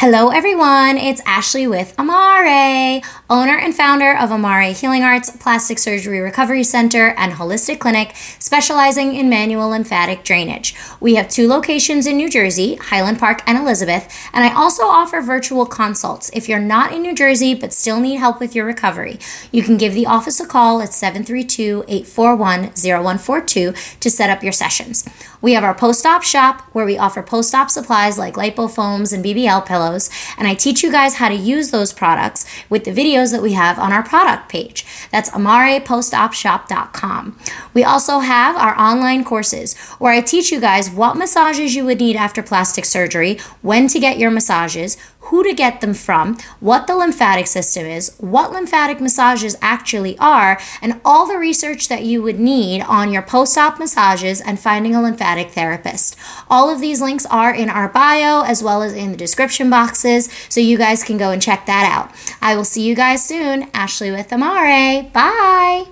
Hello, everyone. It's Ashley with Amare, owner and founder of Amare Healing Arts, Plastic Surgery Recovery Center, and Holistic Clinic, specializing in manual lymphatic drainage. We have two locations in New Jersey, Highland Park and Elizabeth, and I also offer virtual consults. If you're not in New Jersey but still need help with your recovery, you can give the office a call at 732 841 0142 to set up your sessions. We have our post op shop where we offer post op supplies like lipofoams and BBL pillows, and I teach you guys how to use those products with the videos that we have on our product page. That's amarepostopshop.com. We also have our online courses where I teach you guys what massages you would need after plastic surgery, when to get your massages, who to get them from, what the lymphatic system is, what lymphatic massages actually are, and all the research that you would need on your post op massages and finding a lymphatic therapist. All of these links are in our bio as well as in the description boxes, so you guys can go and check that out. I will see you guys soon. Ashley with Amare. Bye.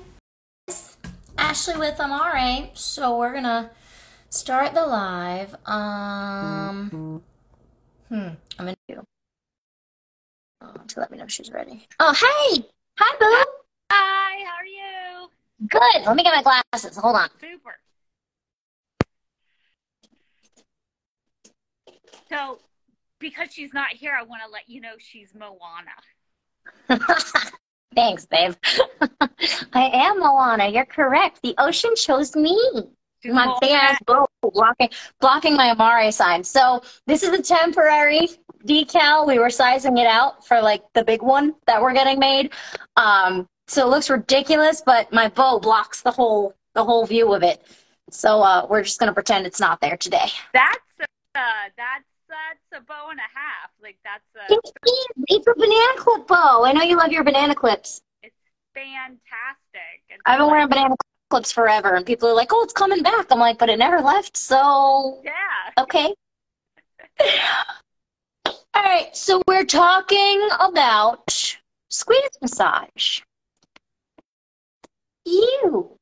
Ashley with Amare. So we're gonna start the live. Um, hmm, I'm gonna do to let me know she's ready. Oh, hey! Hi, Boo! Hi, how are you? Good. Let me get my glasses. Hold on. Super. So, because she's not here, I want to let you know she's Moana. Thanks, babe. I am Moana. You're correct. The ocean chose me. She's my big ass boat blocking blocking my Amare sign. So this is a temporary decal. We were sizing it out for like the big one that we're getting made. Um, so it looks ridiculous, but my bow blocks the whole the whole view of it. So uh, we're just gonna pretend it's not there today. That's uh, that's that's a bow and a half. Like that's a. It is. It's a banana clip bow. I know you love your banana clips. It's fantastic. It's I've been like, wearing banana clips forever, and people are like, "Oh, it's coming back." I'm like, "But it never left." So yeah. Okay. All right, so we're talking about squeeze massage. Ew.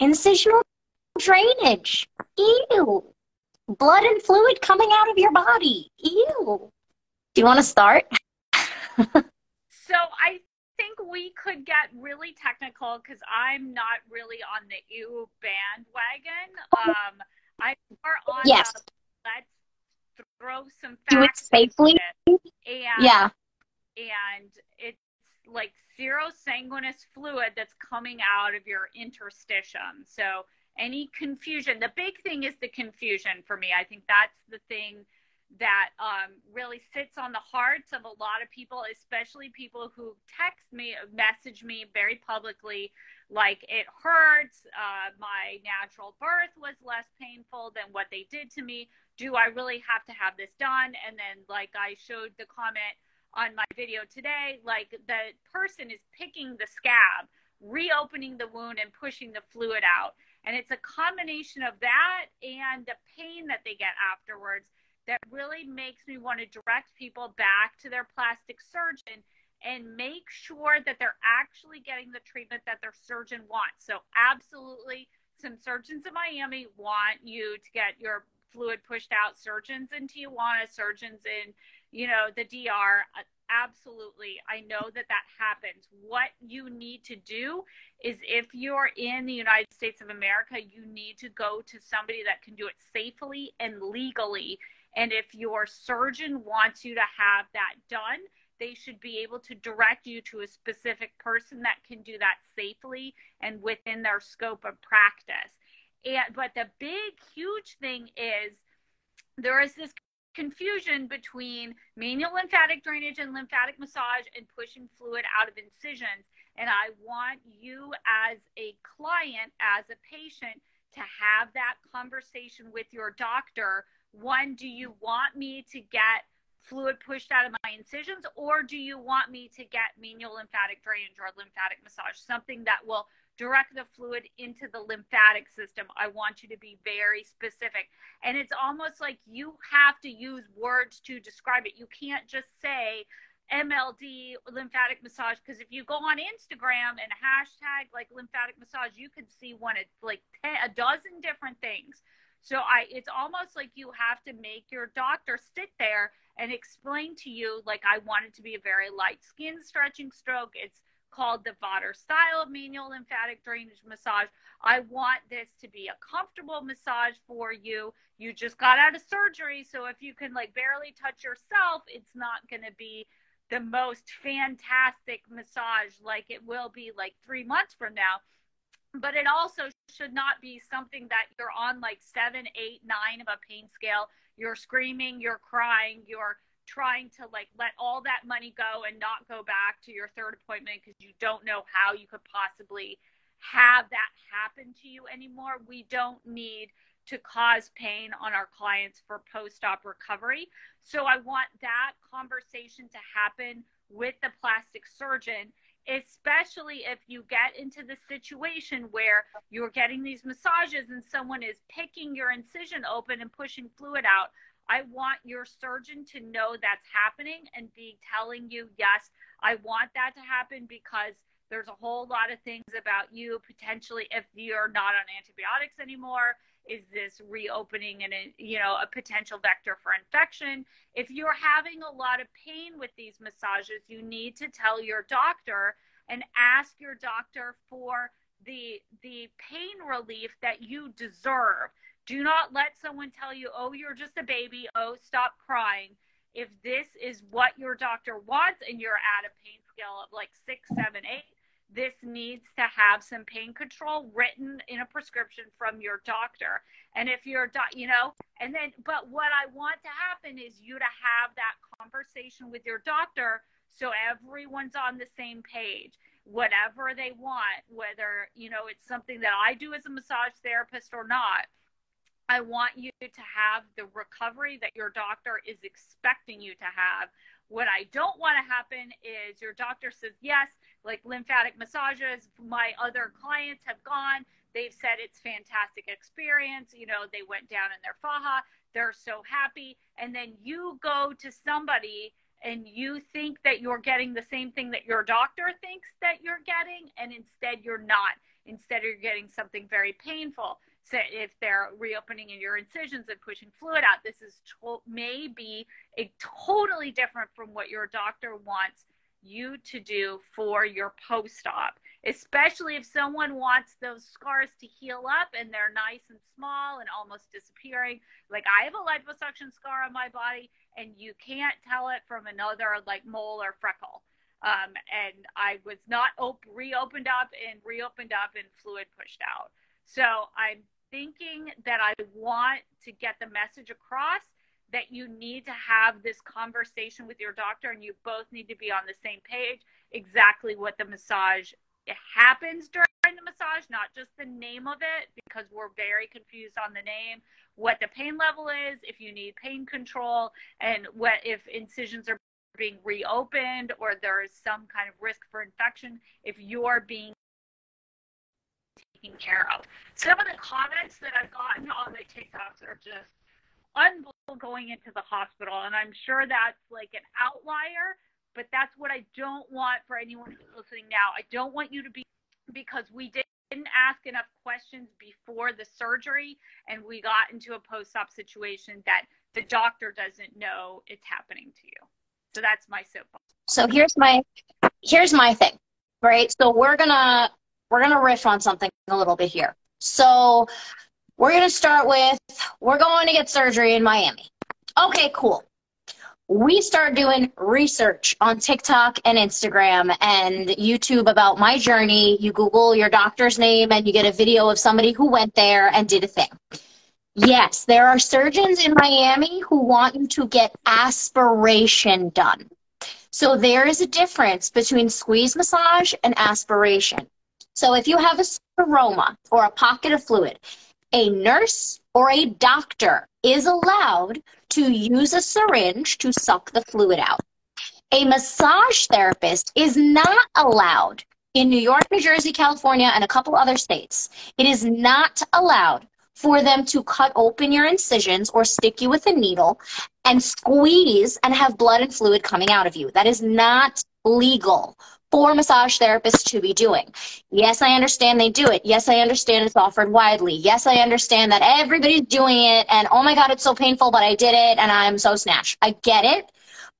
Incisional drainage. Ew. Blood and fluid coming out of your body. Ew. Do you want to start? so I think we could get really technical because I'm not really on the ew bandwagon. Um, I'm more on yes. Let's throw some do it safely. And, yeah. And it's like zero serosanguinous fluid that's coming out of your interstitium. So any confusion, the big thing is the confusion for me. I think that's the thing that um, really sits on the hearts of a lot of people, especially people who text me, message me very publicly, like it hurts. Uh, my natural birth was less painful than what they did to me do I really have to have this done? And then, like I showed the comment on my video today, like the person is picking the scab, reopening the wound, and pushing the fluid out. And it's a combination of that and the pain that they get afterwards that really makes me want to direct people back to their plastic surgeon and make sure that they're actually getting the treatment that their surgeon wants. So, absolutely, some surgeons in Miami want you to get your fluid pushed out surgeons in Tijuana, surgeons in, you know, the DR. Uh, absolutely. I know that that happens. What you need to do is if you're in the United States of America, you need to go to somebody that can do it safely and legally. And if your surgeon wants you to have that done, they should be able to direct you to a specific person that can do that safely and within their scope of practice. And but the big huge thing is there is this confusion between manual lymphatic drainage and lymphatic massage and pushing fluid out of incisions. And I want you as a client, as a patient, to have that conversation with your doctor. One, do you want me to get fluid pushed out of my incisions, or do you want me to get manual lymphatic drainage or lymphatic massage, something that will direct the fluid into the lymphatic system. I want you to be very specific. And it's almost like you have to use words to describe it. You can't just say MLD lymphatic massage because if you go on Instagram and hashtag like lymphatic massage, you could see one at like 10, a dozen different things. So I it's almost like you have to make your doctor sit there and explain to you like I want it to be a very light skin stretching stroke. It's called the Vodder style of manual lymphatic drainage massage. I want this to be a comfortable massage for you. You just got out of surgery, so if you can like barely touch yourself, it's not going to be the most fantastic massage like it will be like 3 months from now. But it also should not be something that you're on like seven, eight, nine of a pain scale. You're screaming, you're crying, you're trying to like let all that money go and not go back to your third appointment because you don't know how you could possibly have that happen to you anymore. We don't need to cause pain on our clients for post op recovery. So I want that conversation to happen with the plastic surgeon, especially if you get into the situation where you're getting these massages and someone is picking your incision open and pushing fluid out. I want your surgeon to know that's happening and be telling you, yes, I want that to happen because there's a whole lot of things about you potentially if you're not on antibiotics anymore. Is this reopening and a, you know a potential vector for infection? If you're having a lot of pain with these massages, you need to tell your doctor and ask your doctor for the the pain relief that you deserve do not let someone tell you, oh, you're just a baby. Oh, stop crying. If this is what your doctor wants and you're at a pain scale of like six, seven, eight, this needs to have some pain control written in a prescription from your doctor. And if you're, you know, and then, but what I want to happen is you to have that conversation with your doctor so everyone's on the same page whatever they want whether you know it's something that i do as a massage therapist or not I want you to have the recovery that your doctor is expecting you to have. What I don't want to happen is your doctor says, yes, like lymphatic massages, my other clients have gone. They've said it's fantastic experience. You know, they went down in their faja. They're so happy. And then you go to somebody and you think that you're getting the same thing that your doctor thinks that you're getting. And instead you're not. Instead, you're getting something very painful So if they're reopening in your incisions and pushing fluid out, this is to- may be a totally different from what your doctor wants you to do for your post-op especially if someone wants those scars to heal up and they're nice and small and almost disappearing. Like i have a liposuction scar on my body and you can't tell it from another like mole or freckle. Um, and i was not op- reopened up and reopened up and fluid pushed out. So i'm thinking that I want to get the message across that you need to have this conversation with your doctor and you both need to be on the same page exactly what the massage it happens during the massage not just the name of it because we're very confused on the name what the pain level is if you need pain control and what if incisions are being reopened or there is some kind of risk for infection if you're being taken care of. Some of the comments that I've gotten on the TikToks are just unbelievable going into the hospital. And I'm sure that's like an outlier, but that's what I don't want for anyone who's listening now. I don't want you to be because we didn't ask enough questions before the surgery and we got into a post-op situation that the doctor doesn't know it's happening to you. So that's my soapbox. So here's my here's my thing, right? So we're gonna we're to riff on something a little bit here. So we're going to start with we're going to get surgery in Miami. Okay, cool. We start doing research on TikTok and Instagram and YouTube about my journey. You Google your doctor's name and you get a video of somebody who went there and did a thing. Yes, there are surgeons in Miami who want you to get aspiration done. So there is a difference between squeeze massage and aspiration. So if you have a seroma or a pocket of fluid, a nurse or a doctor is allowed to use a syringe to suck the fluid out. A massage therapist is not allowed in New York, New Jersey, California, and a couple other states. It is not allowed for them to cut open your incisions or stick you with a needle and squeeze and have blood and fluid coming out of you. That is not legal for massage therapists to be doing. Yes, I understand they do it. Yes, I understand it's offered widely. Yes, I understand that everybody's doing it and oh my God, it's so painful, but I did it and I'm so snatched. I get it,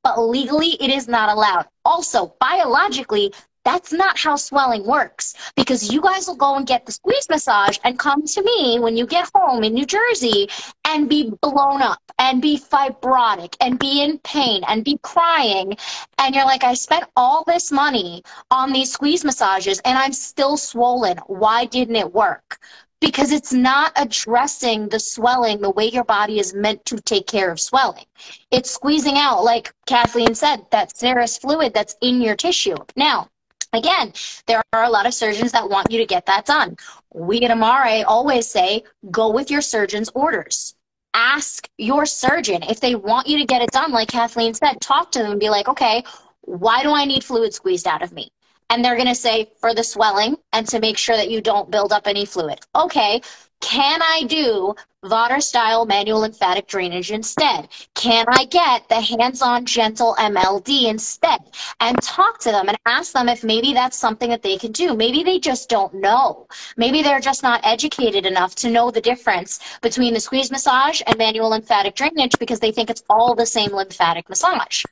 but legally it is not allowed. Also, biologically, that's not how swelling works because you guys will go and get the squeeze massage and come to me when you get home in New Jersey and be blown up and be fibrotic and be in pain and be crying. And you're like, I spent all this money on these squeeze massages and I'm still swollen. Why didn't it work? because it's not addressing the swelling the way your body is meant to take care of swelling. It's squeezing out, like Kathleen said, that serous fluid that's in your tissue. Now, Again, there are a lot of surgeons that want you to get that done. We at Amare always say go with your surgeon's orders. Ask your surgeon if they want you to get it done, like Kathleen said, talk to them and be like, okay, why do I need fluid squeezed out of me? And they're going to say for the swelling and to make sure that you don't build up any fluid. Okay, can I do Vodder style manual lymphatic drainage instead? Can I get the hands on gentle MLD instead? And talk to them and ask them if maybe that's something that they can do. Maybe they just don't know. Maybe they're just not educated enough to know the difference between the squeeze massage and manual lymphatic drainage because they think it's all the same lymphatic massage.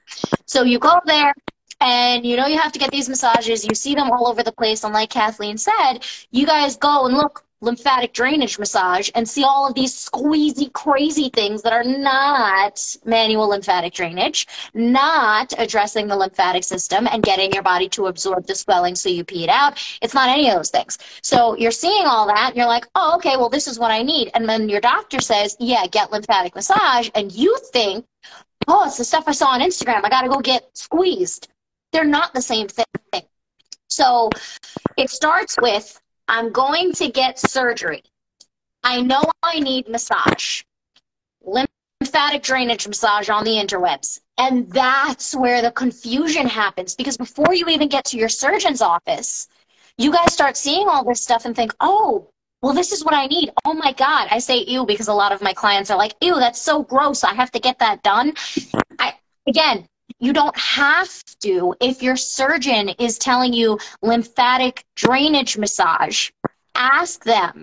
So you go there, and you know you have to get these massages. You see them all over the place. And like Kathleen said, you guys go and look lymphatic drainage massage and see all of these squeezy, crazy things that are not manual lymphatic drainage, not addressing the lymphatic system and getting your body to absorb the swelling so you pee it out. It's not any of those things. So you're seeing all that and you're like, oh, okay, well, this is what I need. And then your doctor says, yeah, get lymphatic massage. And you think, oh, it's the stuff I saw on Instagram. I got to go get squeezed. They're not the same thing. So it starts with I'm going to get surgery. I know I need massage, lymphatic drainage massage on the interwebs. And that's where the confusion happens because before you even get to your surgeon's office, you guys start seeing all this stuff and think, oh, well, this is what I need. Oh my God. I say ew because a lot of my clients are like, ew, that's so gross. I have to get that done. I, again, you don't have to if your surgeon is telling you lymphatic drainage massage. Ask them,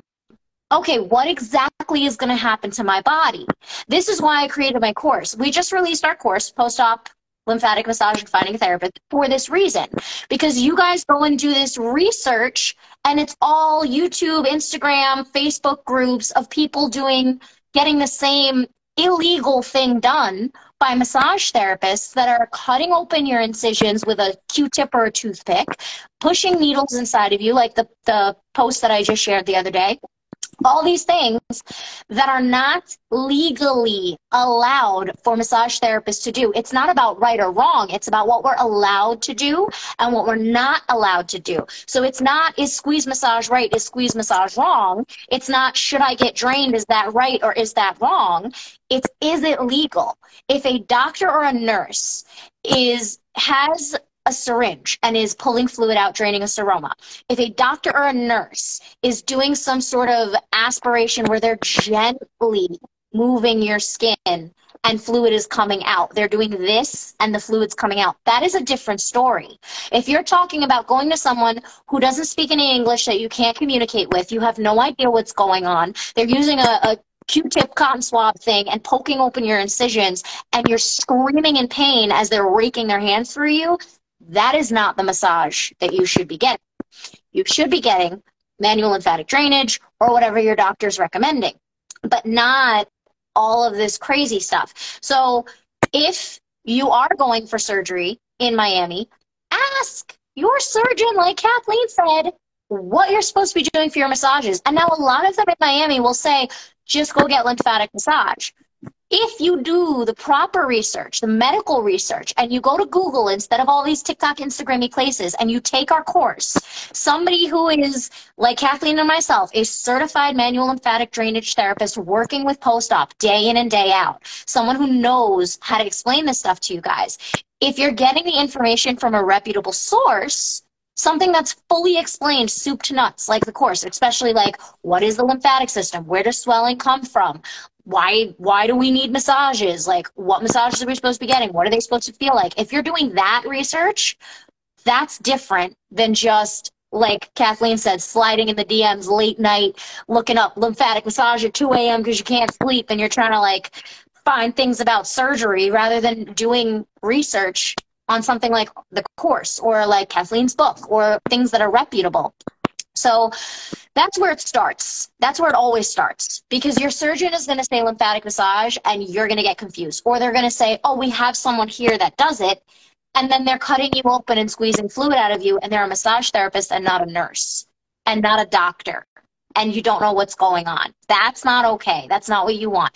okay, what exactly is going to happen to my body? This is why I created my course. We just released our course, post op lymphatic massage and finding a therapist, for this reason. Because you guys go and do this research, and it's all YouTube, Instagram, Facebook groups of people doing, getting the same illegal thing done by massage therapists that are cutting open your incisions with a Q-tip or a toothpick, pushing needles inside of you, like the, the post that I just shared the other day, all these things that are not legally allowed for massage therapists to do. It's not about right or wrong. It's about what we're allowed to do and what we're not allowed to do. So it's not, is squeeze massage right? Is squeeze massage wrong? It's not, should I get drained? Is that right or is that wrong? It's, is it legal? If a doctor or a nurse is, has a syringe and is pulling fluid out, draining a seroma. If a doctor or a nurse is doing some sort of aspiration where they're gently moving your skin and fluid is coming out, they're doing this and the fluid's coming out. That is a different story. If you're talking about going to someone who doesn't speak any English that you can't communicate with, you have no idea what's going on, they're using a, a Q-tip cotton swab thing and poking open your incisions and you're screaming in pain as they're raking their hands through you, that is not the massage that you should be getting. You should be getting manual lymphatic drainage or whatever your doctor's recommending, but not all of this crazy stuff. So if you are going for surgery in Miami, ask your surgeon, like Kathleen said, what you're supposed to be doing for your massages. And now a lot of them in Miami will say, just go get lymphatic massage if you do the proper research, the medical research, and you go to Google instead of all these TikTok, Instagrammy places, and you take our course, somebody who is, like Kathleen and myself, a certified manual lymphatic drainage therapist working with post-op day in and day out, someone who knows how to explain this stuff to you guys. If you're getting the information from a reputable source, something that's fully explained soup to nuts like the course especially like what is the lymphatic system where does swelling come from why why do we need massages like what massages are we supposed to be getting what are they supposed to feel like if you're doing that research That's different than just like Kathleen said, sliding in the DMs late night, looking up lymphatic massage at 2 a.m. because you can't sleep and you're trying to like find things about surgery rather than doing research on something like the course or like Kathleen's book or things that are reputable. So that's where it starts. That's where it always starts because your surgeon is going to say lymphatic massage and you're going to get confused. Or they're going to say, oh, we have someone here that does it. And then they're cutting you open and squeezing fluid out of you and they're a massage therapist and not a nurse and not a doctor. And you don't know what's going on. That's not okay. That's not what you want.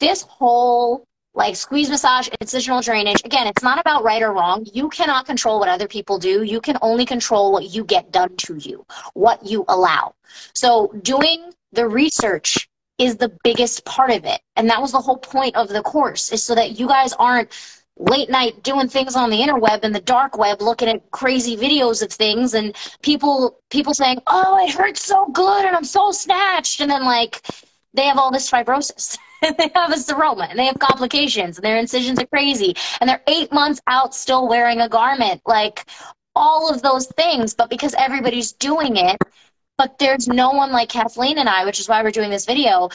This whole like squeeze massage, incisional drainage. Again, it's not about right or wrong. You cannot control what other people do. You can only control what you get done to you, what you allow. So doing the research is the biggest part of it. And that was the whole point of the course is so that you guys aren't late night doing things on the interweb and the dark web looking at crazy videos of things and people people saying, "Oh, it hurts so good and I'm so snatched." And then like they have all this fibrosis. they have a seroma and they have complications and their incisions are crazy and they're eight months out still wearing a garment like all of those things but because everybody's doing it but there's no one like kathleen and i which is why we're doing this video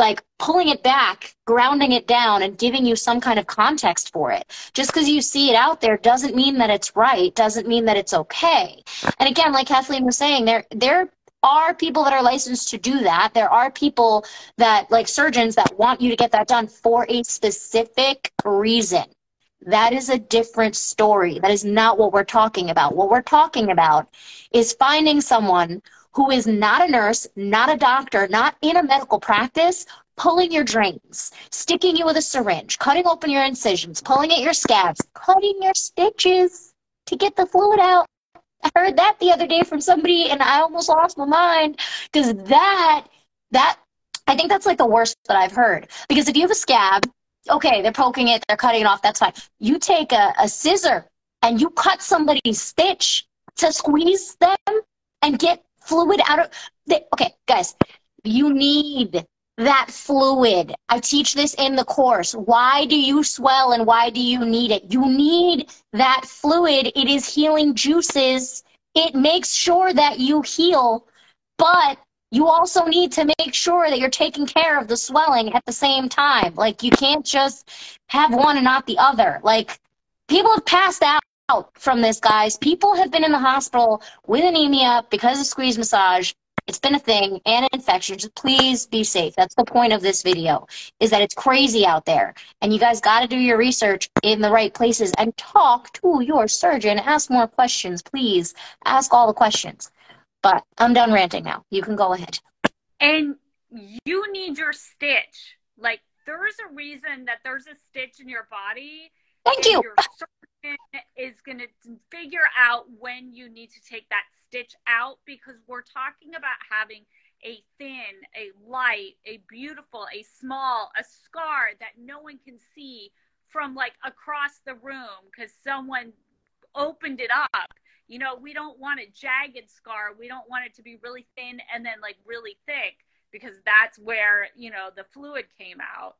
like pulling it back grounding it down and giving you some kind of context for it. Just because you see it out there doesn't mean that it's right doesn't mean that it's okay. And again like kathleen was saying there there are people that are licensed to do that. There are people that, like surgeons, that want you to get that done for a specific reason. That is a different story. That is not what we're talking about. What we're talking about is finding someone who is not a nurse, not a doctor, not in a medical practice, pulling your drains, sticking you with a syringe, cutting open your incisions, pulling at your scabs, cutting your stitches to get the fluid out. I heard that the other day from somebody and I almost lost my mind because that, that, I think that's like the worst that I've heard. Because if you have a scab, okay, they're poking it, they're cutting it off, that's fine. You take a, a scissor and you cut somebody's stitch to squeeze them and get fluid out of, the, okay, guys, you need that fluid. I teach this in the course. Why do you swell and why do you need it? You need that fluid. It is healing juices. It makes sure that you heal, but you also need to make sure that you're taking care of the swelling at the same time. Like you can't just have one and not the other. Like people have passed out from this, guys. People have been in the hospital with anemia because of squeeze massage it's been a thing and infections. Please be safe. That's the point of this video, is that it's crazy out there. And you guys got to do your research in the right places and talk to your surgeon. Ask more questions, please. Ask all the questions. But I'm done ranting now. You can go ahead. And you need your stitch. Like, there's a reason that there's a stitch in your body. Thank you. Is going to figure out when you need to take that stitch out because we're talking about having a thin, a light, a beautiful, a small, a scar that no one can see from like across the room because someone opened it up. You know, we don't want a jagged scar. We don't want it to be really thin and then like really thick because that's where, you know, the fluid came out.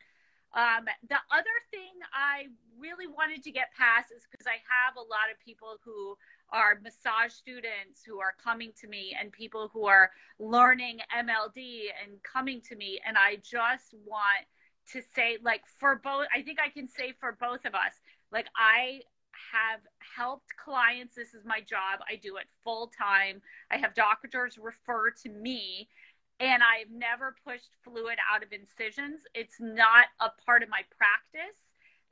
Um, the other thing I really wanted to get past is because I have a lot of people who are massage students who are coming to me and people who are learning MLD and coming to me. And I just want to say, like, for both, I think I can say for both of us, like, I have helped clients. This is my job. I do it full time. I have doctors refer to me and I've never pushed fluid out of incisions. It's not a part of my practice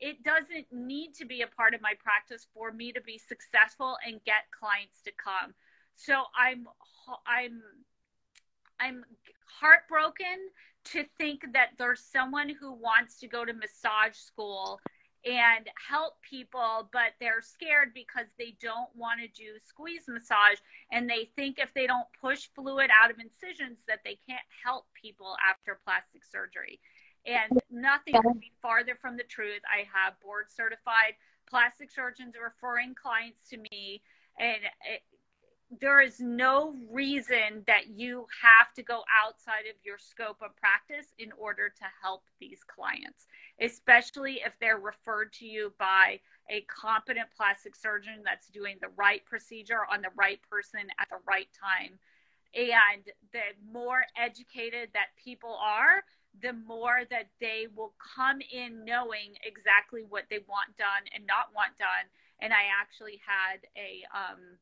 it doesn't need to be a part of my practice for me to be successful and get clients to come. So I'm I'm I'm heartbroken to think that there's someone who wants to go to massage school and help people, but they're scared because they don't want to do squeeze massage and they think if they don't push fluid out of incisions that they can't help people after plastic surgery. And nothing could be farther from the truth. I have board certified plastic surgeons referring clients to me, and it, there is no reason that you have to go outside of your scope of practice in order to help these clients, especially if they're referred to you by a competent plastic surgeon that's doing the right procedure on the right person at the right time. And the more educated that people are, the more that they will come in knowing exactly what they want done and not want done. And I actually had a um,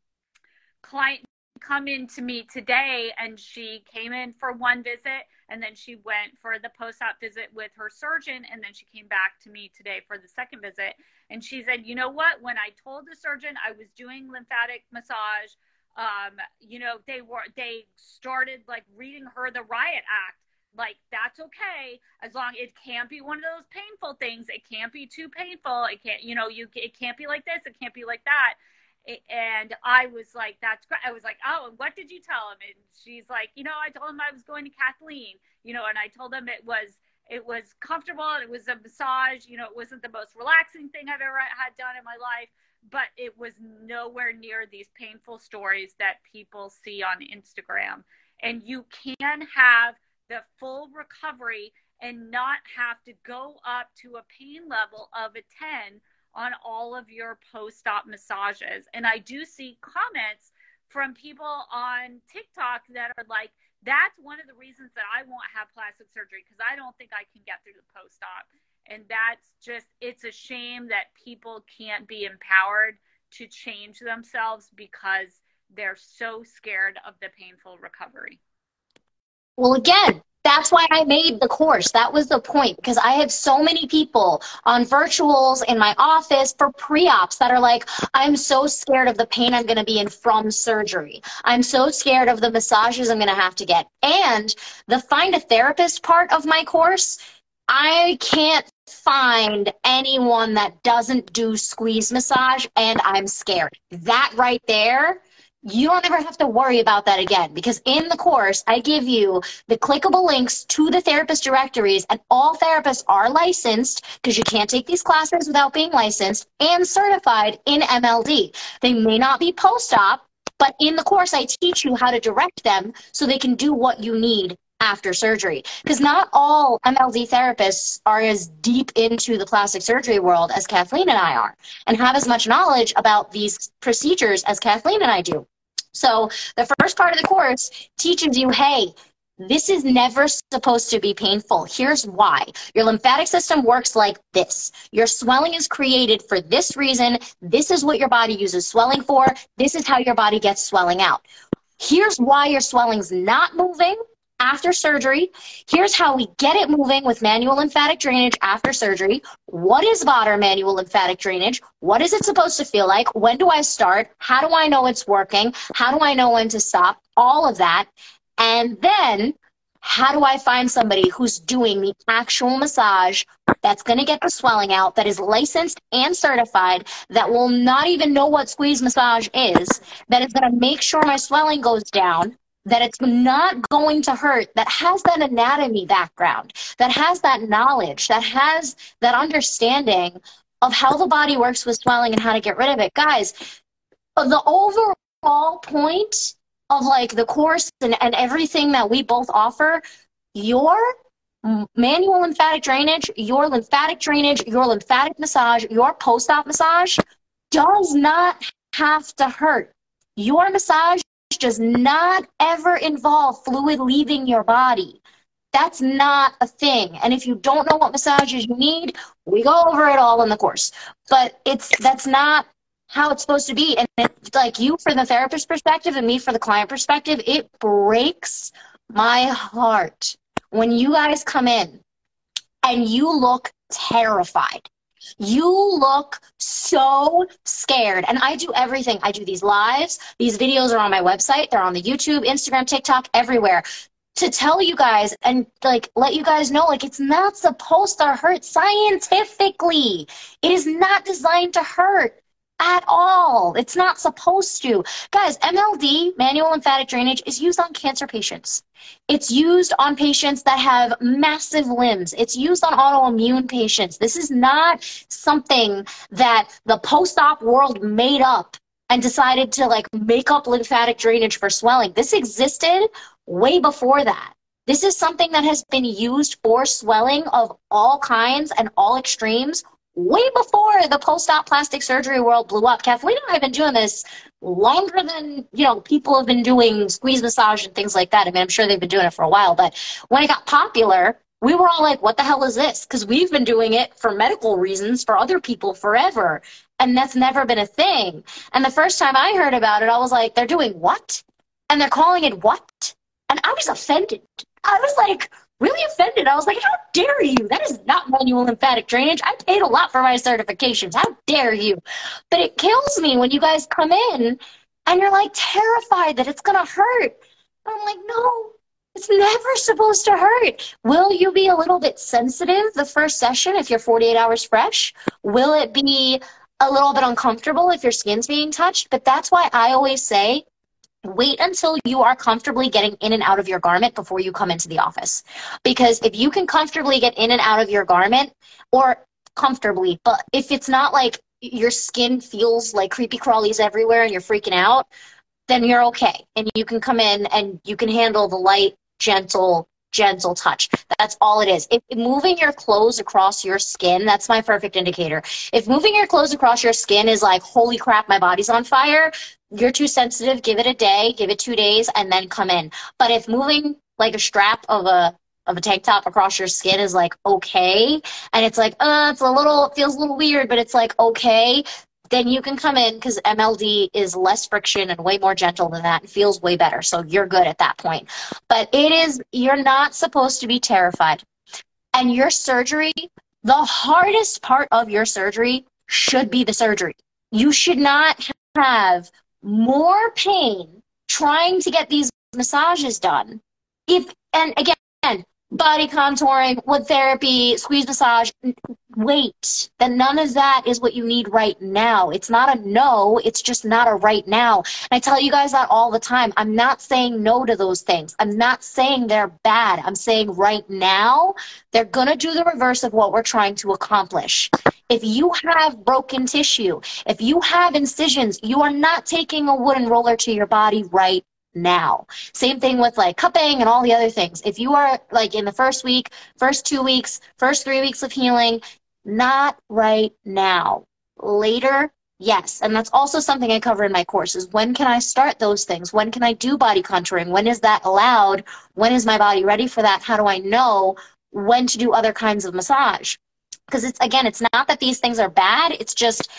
client come in to me today and she came in for one visit and then she went for the post-op visit with her surgeon and then she came back to me today for the second visit. And she said you know what? When i told the surgeon i was doing lymphatic massage um, you know they were they started like reading her the riot act. Like that's okay. As long it can't be one of those painful things. It can't be too painful. It can't you know you it can't be like this. It can't be like that and I was like, that's great. I was like, oh, and what did you tell him? And she's like, you know, I told him I was going to Kathleen, you know, and I told him it was it was comfortable and it was a massage. You know, it wasn't the most relaxing thing I've ever had done in my life, but it was nowhere near these painful stories that people see on Instagram. And you can have the full recovery and not have to go up to a pain level of a 10 on all of your post op massages. And I do see comments from people on TikTok that are like, that's one of the reasons that I won't have plastic surgery because I don't think I can get through the post op. And that's just, it's a shame that people can't be empowered to change themselves because they're so scared of the painful recovery. Well, again, that's why I made the course. That was the point because I have so many people on virtuals in my office for pre-ops that are like, I'm so scared of the pain I'm going to be in from surgery. I'm so scared of the massages I'm going to have to get. And the find a therapist part of my course, I can't find anyone that doesn't do squeeze massage and I'm scared. That right there you don't ever have to worry about that again because in the course i give you the clickable links to the therapist directories and all therapists are licensed because you can't take these classes without being licensed and certified in mld they may not be post-op but in the course i teach you how to direct them so they can do what you need after surgery. Because not all mld therapists are as deep into the plastic surgery world as kathleen and i are and have as much knowledge about these procedures as kathleen and i do so the first part of the course teaches you, hey, this is never supposed to be painful. Here's why. Your lymphatic system works like this. Your swelling is created for this reason. This is what your body uses swelling for. This is how your body gets swelling out. Here's why your swelling's not moving after surgery. Here's how we get it moving with manual lymphatic drainage after surgery. What is Vodder manual lymphatic drainage? What is it supposed to feel like? When do I start? How do I know it's working? How do I know when to stop? All of that. And then how do I find somebody who's doing the actual massage that's going to get the swelling out, that is licensed and certified, that will not even know what squeeze massage is, that is going to make sure my swelling goes down, that it's not going to hurt, that has that anatomy background, that has that knowledge, that has that understanding of how the body works with swelling and how to get rid of it. Guys, the overall point of like the course and, and everything that we both offer, your manual lymphatic drainage, your lymphatic drainage, your lymphatic massage, your post op massage does not have to hurt. Your massage does not ever involve fluid leaving your body. That's not a thing. And if you don't know what massages you need, we go over it all in the course. But it's that's not how it's supposed to be. And it's like you from the therapist perspective and me for the client perspective, it breaks my heart when you guys come in and you look terrified you look so scared. And I do everything. I do these lives. These videos are on my website. They're on the YouTube, Instagram, TikTok, everywhere. To tell you guys and like let you guys know, like it's not supposed to hurt scientifically. It is not designed to hurt at all. It's not supposed to. Guys, MLD, manual lymphatic drainage, is used on cancer patients. It's used on patients that have massive limbs. It's used on autoimmune patients. This is not something that the post op world made up and decided to like make up lymphatic drainage for swelling. This existed way before that. This is something that has been used for swelling of all kinds and all extremes way before the post-op plastic surgery world blew up. Kathleen and I have been doing this longer than, you know, people have been doing squeeze massage and things like that. I mean, I'm sure they've been doing it for a while, but when it got popular, we were all like, what the hell is this? Because we've been doing it for medical reasons for other people forever. And that's never been a thing. And the first time I heard about it, I was like, they're doing what? And they're calling it what? And I was offended. I was like, really offended. I was like, how dare you? That is not manual lymphatic drainage. I paid a lot for my certifications. How dare you? But it kills me when you guys come in and you're like terrified that it's going to hurt. I'm like, no, it's never supposed to hurt. Will you be a little bit sensitive the first session if you're 48 hours fresh? Will it be a little bit uncomfortable if your skin's being touched? But that's why I always say wait until you are comfortably getting in and out of your garment before you come into the office. Because if you can comfortably get in and out of your garment, or comfortably, but if it's not like your skin feels like creepy crawlies everywhere and you're freaking out, then you're okay. And you can come in and you can handle the light, gentle, gentle touch. That's all it is. If moving your clothes across your skin, that's my perfect indicator. If moving your clothes across your skin is like, holy crap, my body's on fire, you're too sensitive, give it a day, give it two days, and then come in. But if moving like a strap of a of a tank top across your skin is like okay, and it's like, uh, it's a little, it feels a little weird, but it's like okay, then you can come in because MLD is less friction and way more gentle than that and feels way better. So you're good at that point. But it is, you're not supposed to be terrified. And your surgery, the hardest part of your surgery should be the surgery. You should not have more pain trying to get these massages done. If and again, body contouring, wood therapy, squeeze massage, wait. Then none of that is what you need right now. It's not a no, it's just not a right now. And I tell you guys that all the time. I'm not saying no to those things. I'm not saying they're bad. I'm saying right now, they're going to do the reverse of what we're trying to accomplish. If you have broken tissue, if you have incisions, you are not taking a wooden roller to your body right now. Same thing with like cupping and all the other things. If you are like in the first week, first two weeks, first three weeks of healing, not right now. Later, yes. And that's also something I cover in my courses. When can I start those things? When can I do body contouring? When is that allowed? When is my body ready for that? How do I know when to do other kinds of massage? because it's again it's not that these things are bad it's just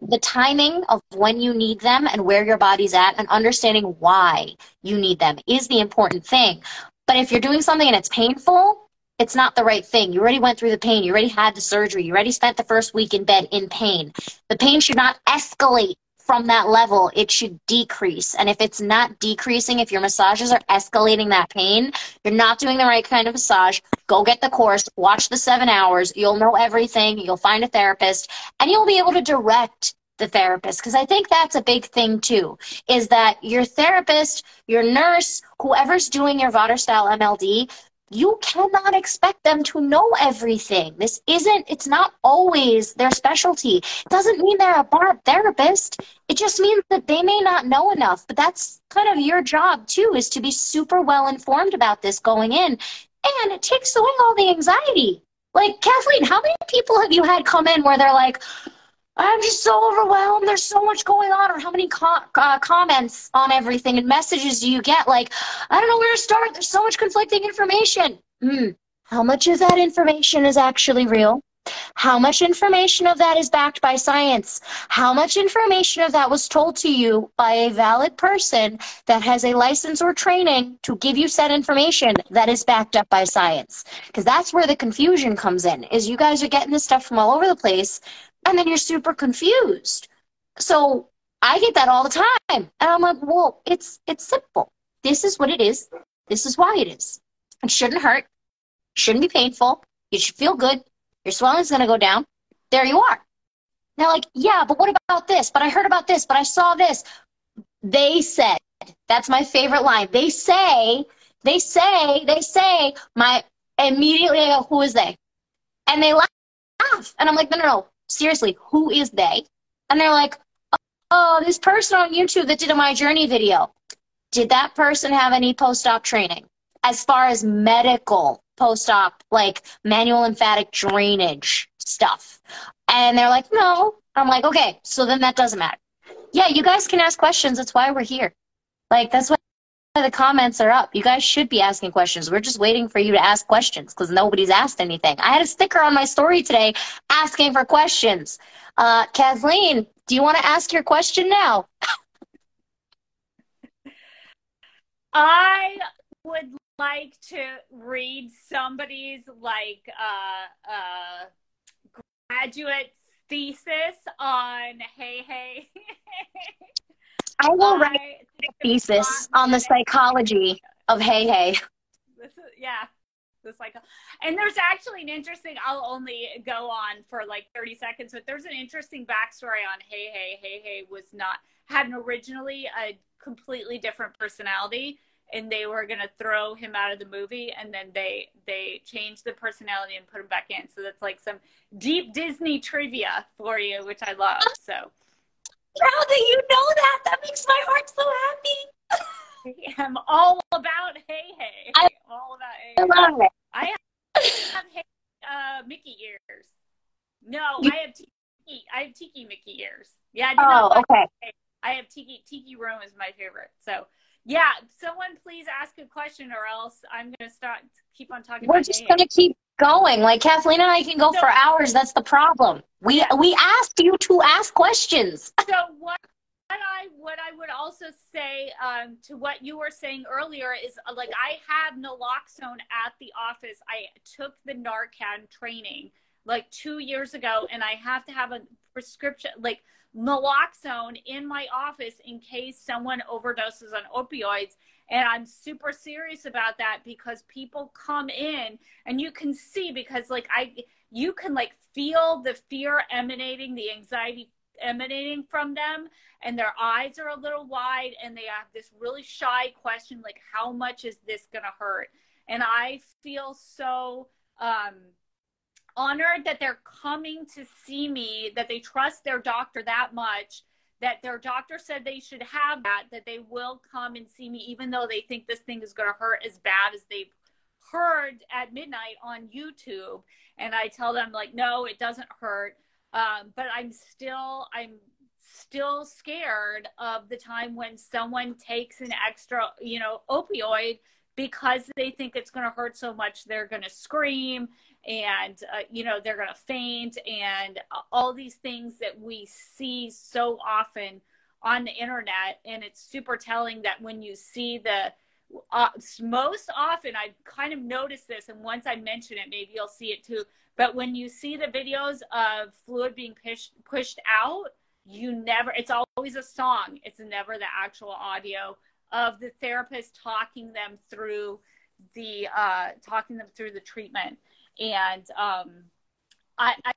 the timing of when you need them and where your body's at and understanding why you need them is the important thing. But if you're doing something and it's painful it's not the right thing. You already went through the pain. You already had the surgery. You already spent the first week in bed in pain. The pain should not escalate from that level, it should decrease. And if it's not decreasing, if your massages are escalating that pain, you're not doing the right kind of massage. Go get the course, watch the seven hours. You'll know everything. You'll find a therapist, and you'll be able to direct the therapist because i think that's a big thing too is that your therapist your nurse whoever's doing your Vodder style mld you cannot expect them to know everything. This isn't, it's not always their specialty. It doesn't mean they're a bar therapist. It just means that they may not know enough. But that's kind of your job too, is to be super well informed about this going in. And it takes away all the anxiety. Like, Kathleen, how many people have you had come in where they're like, I'm just so overwhelmed. There's so much going on. Or how many co- uh, comments on everything and messages do you get? Like, I don't know where to start. There's so much conflicting information. Hmm. How much of that information is actually real? How much information of that is backed by science? How much information of that was told to you by a valid person that has a license or training to give you said information that is backed up by science? Because that's where the confusion comes in, is you guys are getting this stuff from all over the place and then you're super confused. So I get that all the time. And I'm like, well, it's it's simple. This is what it is. This is why it is. It shouldn't hurt. Shouldn't be painful. You should feel good. Your swelling's gonna go down. There you are. Now, like, yeah, but what about this? But I heard about this, but I saw this. They said, that's my favorite line. They say, they say, they say, my immediately I go, who is they? And they laugh. And I'm like, no, no, no seriously, who is they? And they're like, oh, this person on YouTube that did a My Journey video. Did that person have any post-op training? As far as medical post-op, like manual lymphatic drainage stuff. And they're like, no. I'm like, okay, so then that doesn't matter. Yeah, you guys can ask questions. That's why we're here. Like, that's why the comments are up. You guys should be asking questions. We're just waiting for you to ask questions because nobody's asked anything. I had a sticker on my story today asking for questions. Uh, Kathleen, do you want to ask your question now? I would like to read somebody's like uh, uh, graduate thesis on Hey Hey. I will write a thesis on the psychology of Heihei. This is, yeah, the psycho. And there's actually an interesting. I'll only go on for like 30 seconds, but there's an interesting backstory on Heihei. Hey Hey was not had an originally a completely different personality and they were going to throw him out of the movie and then they they changed the personality and put him back in so that's like some deep disney trivia for you which i love so proud that you know that? That makes my heart so happy. I'm all about Heihei. I, am all about hey i love it. I have, hey, uh, mickey ears. No you, i have tiki i have tiki mickey ears. Yeah I oh okay. I have tiki tiki room is my favorite. So yeah, someone please ask a question, or else I'm going to start keep on talking. We're just going to keep going. Like Kathleen and I can go so, for hours. That's the problem. We we asked you to ask questions. So what? What I what I would also say um, to what you were saying earlier is uh, like I have naloxone at the office. I took the Narcan training like two years ago, and I have to have a prescription like naloxone in my office in case someone overdoses on opioids. And I'm super serious about that because people come in and you can see because like I you can like feel the fear emanating, the anxiety emanating from them and their eyes are a little wide and they have this really shy question like how much is this going to hurt? And I feel so um honored that they're coming to see me, that they trust their doctor that much, that their doctor said they should have that, that they will come and see me, even though they think this thing is going to hurt as bad as they've heard at midnight on YouTube. And I tell them, like, no, it doesn't hurt. Um, but I'm still, I'm still scared of the time when someone takes an extra, you know, opioid because they think it's going to hurt so much they're going to scream and uh, you know they're going to faint and all these things that we see so often on the internet and it's super telling that when you see the uh, most often i kind of notice this and once i mention it maybe you'll see it too but when you see the videos of fluid being pushed pushed out you never it's always a song. It's never the actual audio of the therapist talking them through the uh, talking them through the treatment and um, I, I,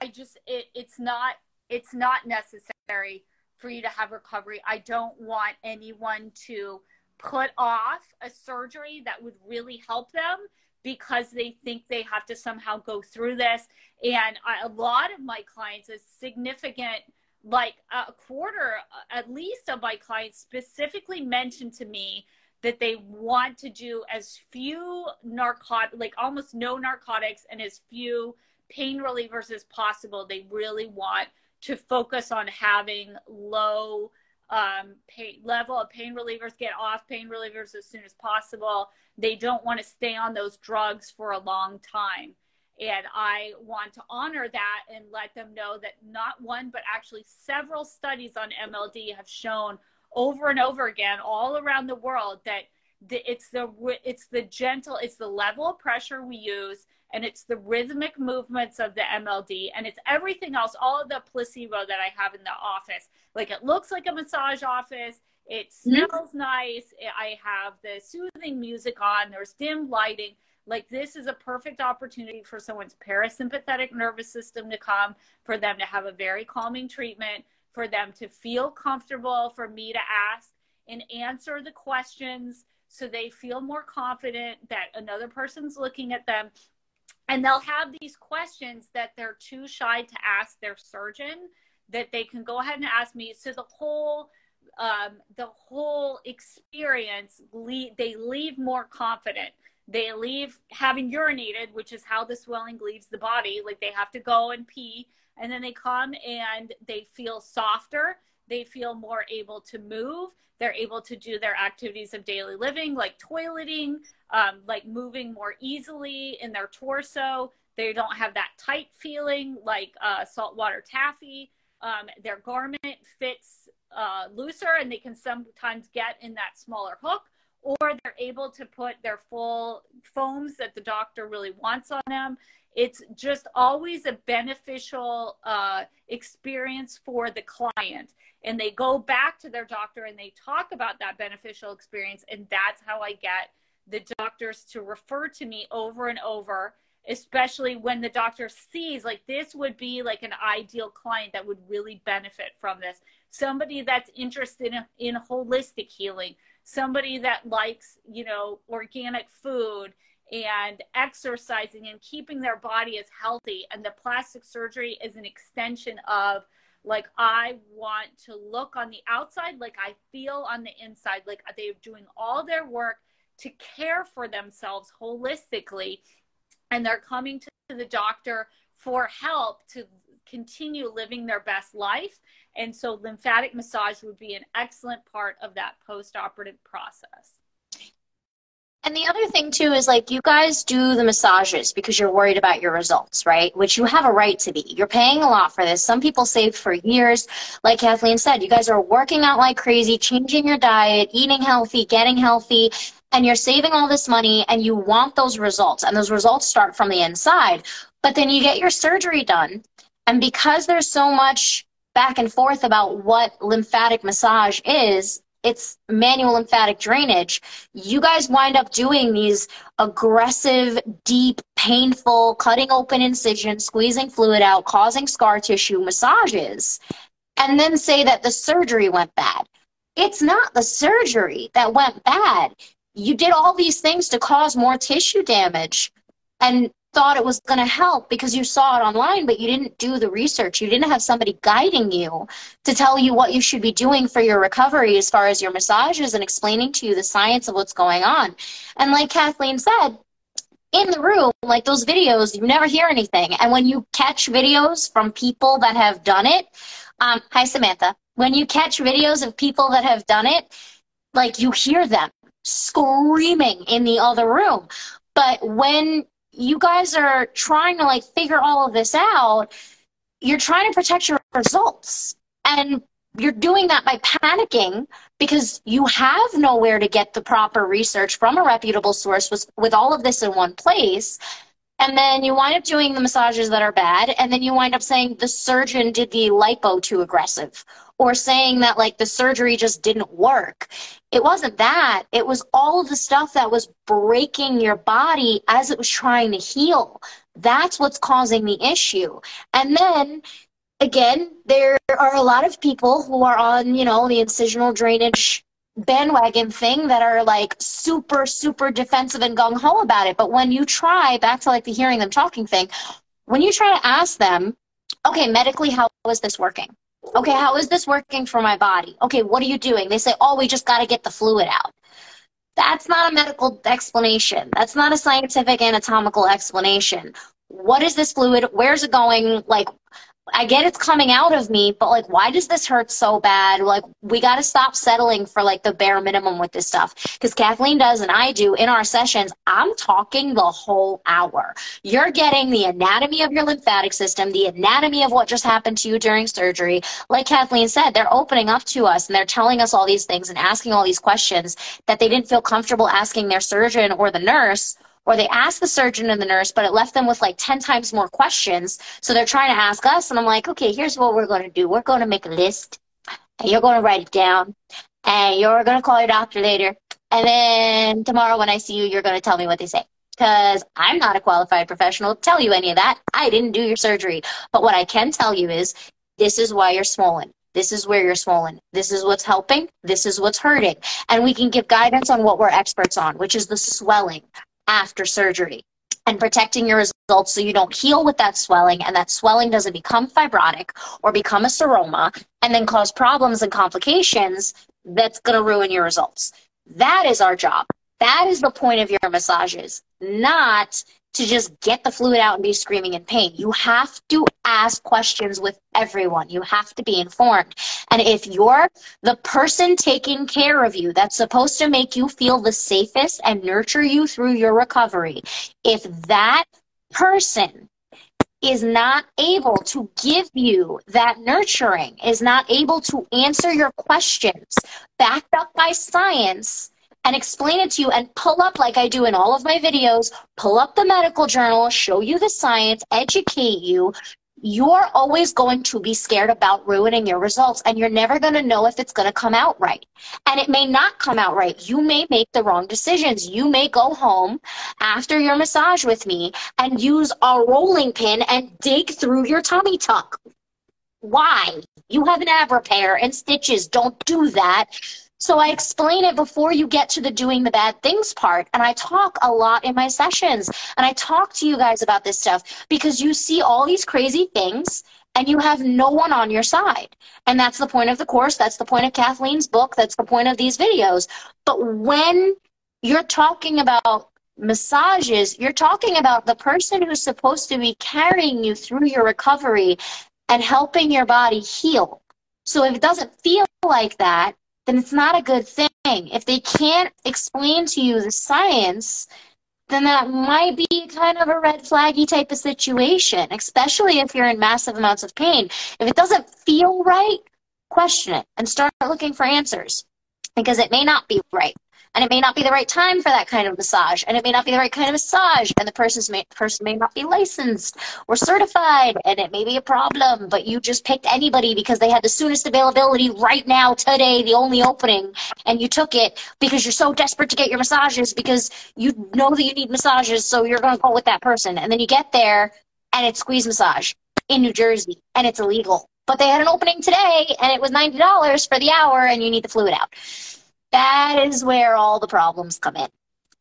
I just it, it's not it's not necessary for you to have recovery. I don't want anyone to put off a surgery that would really help them because they think they have to somehow go through this. And I, a lot of my clients, a significant, like a quarter at least of my clients specifically mentioned to me that they want to do as few narcotic, like almost no narcotics and as few pain relievers as possible. They really want to focus on having low um, pain, level of pain relievers, get off pain relievers as soon as possible. They don't want to stay on those drugs for a long time. And I want to honor that and let them know that not one, but actually several studies on MLD have shown over and over again all around the world that the, it's the it's the gentle it's the level of pressure we use and it's the rhythmic movements of the MLD and it's everything else all of the placebo that I have in the office like it looks like a massage office it mm-hmm. smells mm-hmm. nice I have the soothing music on there's dim lighting like this is a perfect opportunity for someone's parasympathetic nervous system to come for them to have a very calming treatment for them to feel comfortable, for me to ask and answer the questions so they feel more confident that another person's looking at them. And they'll have these questions that they're too shy to ask their surgeon that they can go ahead and ask me. So the whole um, the whole experience, they leave more confident they leave having urinated, which is how the swelling leaves the body. Like they have to go and pee, and then they come and they feel softer. They feel more able to move. They're able to do their activities of daily living, like toileting, um, like moving more easily in their torso. They don't have that tight feeling like uh, saltwater taffy. Um, their garment fits uh, looser and they can sometimes get in that smaller hook or they're able to put their full foams that the doctor really wants on them. It's just always a beneficial uh, experience for the client. And they go back to their doctor and they talk about that beneficial experience. And that's how I get the doctors to refer to me over and over especially when the doctor sees like this would be like an ideal client that would really benefit from this somebody that's interested in, in holistic healing somebody that likes, you know, organic food and exercising and keeping their body as healthy. And the plastic surgery is an extension of like I want to look on the outside like I feel on the inside, like they're doing all their work to care for themselves holistically. And they're coming to the doctor for help to continue living their best life. And so lymphatic massage would be an excellent part of that post-operative process. And the other thing too is like you guys do the massages because you're worried about your results, right? Which you have a right to be. You're paying a lot for this. Some people save for years. Like Kathleen said, you guys are working out like crazy, changing your diet, eating healthy, getting healthy, and you're saving all this money and you want those results. And those results start from the inside. But then you get your surgery done. And because there's so much back and forth about what lymphatic massage is, it's manual lymphatic drainage. You guys wind up doing these aggressive, deep, painful, cutting open incisions, squeezing fluid out, causing scar tissue massages, and then say that the surgery went bad. It's not the surgery that went bad. You did all these things to cause more tissue damage. And thought it was going to help because you saw it online, but you didn't do the research. You didn't have somebody guiding you to tell you what you should be doing for your recovery as far as your massages and explaining to you the science of what's going on. And like Kathleen said, in the room, like those videos, you never hear anything. And when you catch videos from people that have done it, um, hi Samantha, when you catch videos of people that have done it, like you hear them screaming in the other room. But when you guys are trying to like figure all of this out, you're trying to protect your results. And you're doing that by panicking because you have nowhere to get the proper research from a reputable source with, with all of this in one place. And then you wind up doing the massages that are bad. And then you wind up saying the surgeon did the lipo too aggressive or saying that like the surgery just didn't work. It wasn't that. It was all the stuff that was breaking your body as it was trying to heal. That's what's causing the issue. And then again, there are a lot of people who are on, you know, the incisional drainage bandwagon thing that are like super, super defensive and gung ho about it. But when you try, back to like the hearing them talking thing, when you try to ask them, okay, medically, how is this working? Okay, how is this working for my body? Okay, what are you doing? They say, oh, we just got to get the fluid out. That's not a medical explanation. That's not a scientific anatomical explanation. What is this fluid? Where's it going? Like, I get it's coming out of me, but like, why does this hurt so bad? Like, we got to stop settling for like the bare minimum with this stuff. Because Kathleen does and I do in our sessions, I'm talking the whole hour. You're getting the anatomy of your lymphatic system, the anatomy of what just happened to you during surgery. Like Kathleen said, they're opening up to us and they're telling us all these things and asking all these questions that they didn't feel comfortable asking their surgeon or the nurse or they asked the surgeon and the nurse, but it left them with like 10 times more questions. So they're trying to ask us, and I'm like, okay, here's what we're going to do. We're going to make a list, and you're going to write it down, and you're going to call your doctor later. And then tomorrow when I see you, you're going to tell me what they say. Because I'm not a qualified professional to tell you any of that. I didn't do your surgery. But what I can tell you is this is why you're swollen. This is where you're swollen. This is what's helping. This is what's hurting. And we can give guidance on what we're experts on, which is the swelling after surgery and protecting your results so you don't heal with that swelling and that swelling doesn't become fibrotic or become a seroma and then cause problems and complications that's going to ruin your results. That is our job. That is the point of your massages, not to just get the fluid out and be screaming in pain. You have to ask questions with everyone. You have to be informed. And if you're the person taking care of you that's supposed to make you feel the safest and nurture you through your recovery, if that person is not able to give you that nurturing, is not able to answer your questions backed up by science, and explain it to you and pull up like I do in all of my videos, pull up the medical journal, show you the science, educate you, you're always going to be scared about ruining your results and you're never going to know if it's going to come out right. And it may not come out right. You may make the wrong decisions. You may go home after your massage with me and use a rolling pin and dig through your tummy tuck. Why? You have an ab repair and stitches. Don't do that. So I explain it before you get to the doing the bad things part. And I talk a lot in my sessions. And I talk to you guys about this stuff because you see all these crazy things and you have no one on your side. And that's the point of the course. That's the point of Kathleen's book. That's the point of these videos. But when you're talking about massages, you're talking about the person who's supposed to be carrying you through your recovery and helping your body heal. So if it doesn't feel like that, then it's not a good thing. If they can't explain to you the science, then that might be kind of a red flaggy type of situation, especially if you're in massive amounts of pain. If it doesn't feel right, question it and start looking for answers because it may not be right and it may not be the right time for that kind of massage and it may not be the right kind of massage and the person's may, person may not be licensed or certified and it may be a problem but you just picked anybody because they had the soonest availability right now today the only opening and you took it because you're so desperate to get your massages because you know that you need massages so you're going to go with that person. And then you get there and it's squeeze massage in New Jersey and it's illegal. But they had an opening today and it was $90 for the hour and you need the fluid out that is where all the problems come in.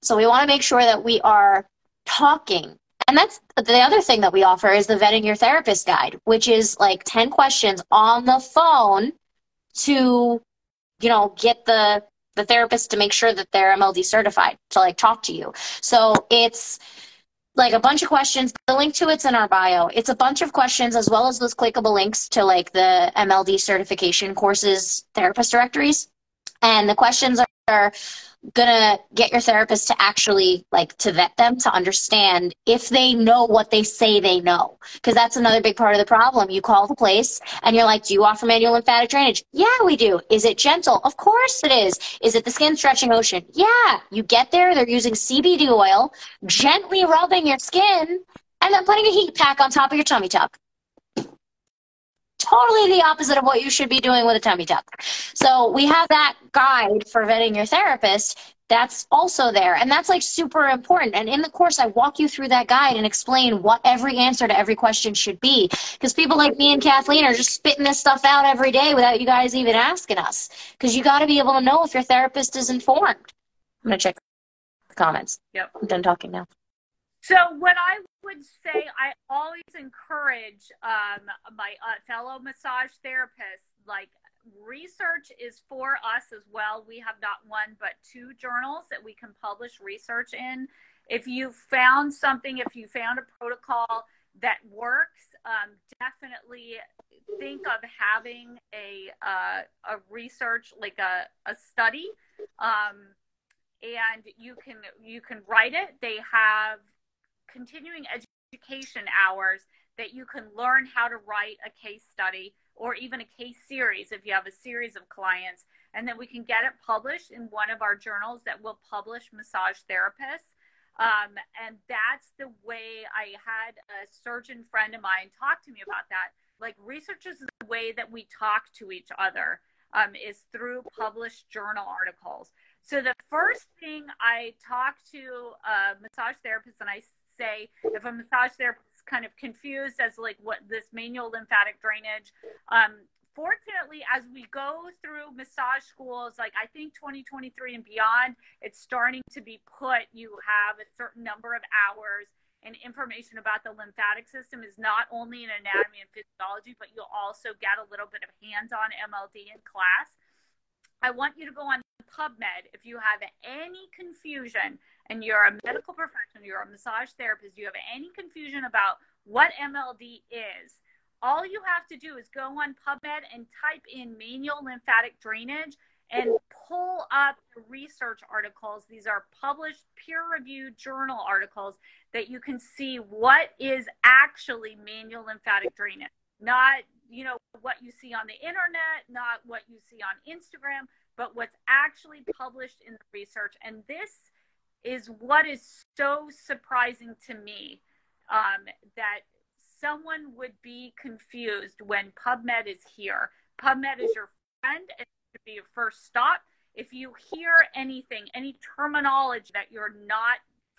So we want to make sure that we are talking. And that's the other thing that we offer is the vetting your therapist guide, which is like 10 questions on the phone to, you know, get the the therapist to make sure that they're MLD certified to like talk to you. So it's like a bunch of questions. The link to it's in our bio. It's a bunch of questions as well as those clickable links to like the MLD certification courses therapist directories and the questions are gonna get your therapist to actually like to vet them to understand if they know what they say they know. Because that's another big part of the problem. You call the place and you're like do you offer manual lymphatic drainage? Yeah we do. Is it gentle? Of course it is. Is it the skin stretching motion? Yeah. You get there they're using cbd oil gently rubbing your skin and then putting a heat pack on top of your tummy tuck totally the opposite of what you should be doing with a tummy tuck. So we have that guide for vetting your therapist. That's also there. And that's like super important. And in the course, I walk you through that guide and explain what every answer to every question should be. Because people like me and Kathleen are just spitting this stuff out every day without you guys even asking us. Because you got to be able to know if your therapist is informed. I'm going to check the comments. Yep. I'm done talking now. So what I would say, I always encourage um, my uh, fellow massage therapists, like research is for us as well. We have not one but two journals that we can publish research in. If you found something, if you found a protocol that works, um, definitely think of having a uh, a research like a, a study um, and you can you can write it they have continuing education hours that you can learn how to write a case study or even a case series if you have a series of clients. And then we can get it published in one of our journals that will publish massage therapists. Um, and that's the way I had a surgeon friend of mine talk to me about that. Like, research is the way that we talk to each other, um, is through published journal articles. So, the first thing I talk to a massage therapist and I say if a massage therapist is kind of confused as like what this manual lymphatic drainage. Um, fortunately, as we go through massage schools, like I think 2023 and beyond, it's starting to be put. You have a certain number of hours and information about the lymphatic system is not only in anatomy and physiology, but you'll also get a little bit of hands-on MLD in class. I want you to go on PubMed if you have any confusion and you're a medical professional, you're a massage therapist, you have any confusion about what MLD is, all you have to do is go on PubMed and type in manual lymphatic drainage and pull up research articles. These are published peer reviewed journal articles that you can see what is actually manual lymphatic drainage, not you know what you see on the internet, not what you see on Instagram, but what's actually published in the research. And this is what is so surprising to me um, that someone would be confused when PubMed is here. PubMed is your friend to be your first stop. If you hear anything, any terminology that you're not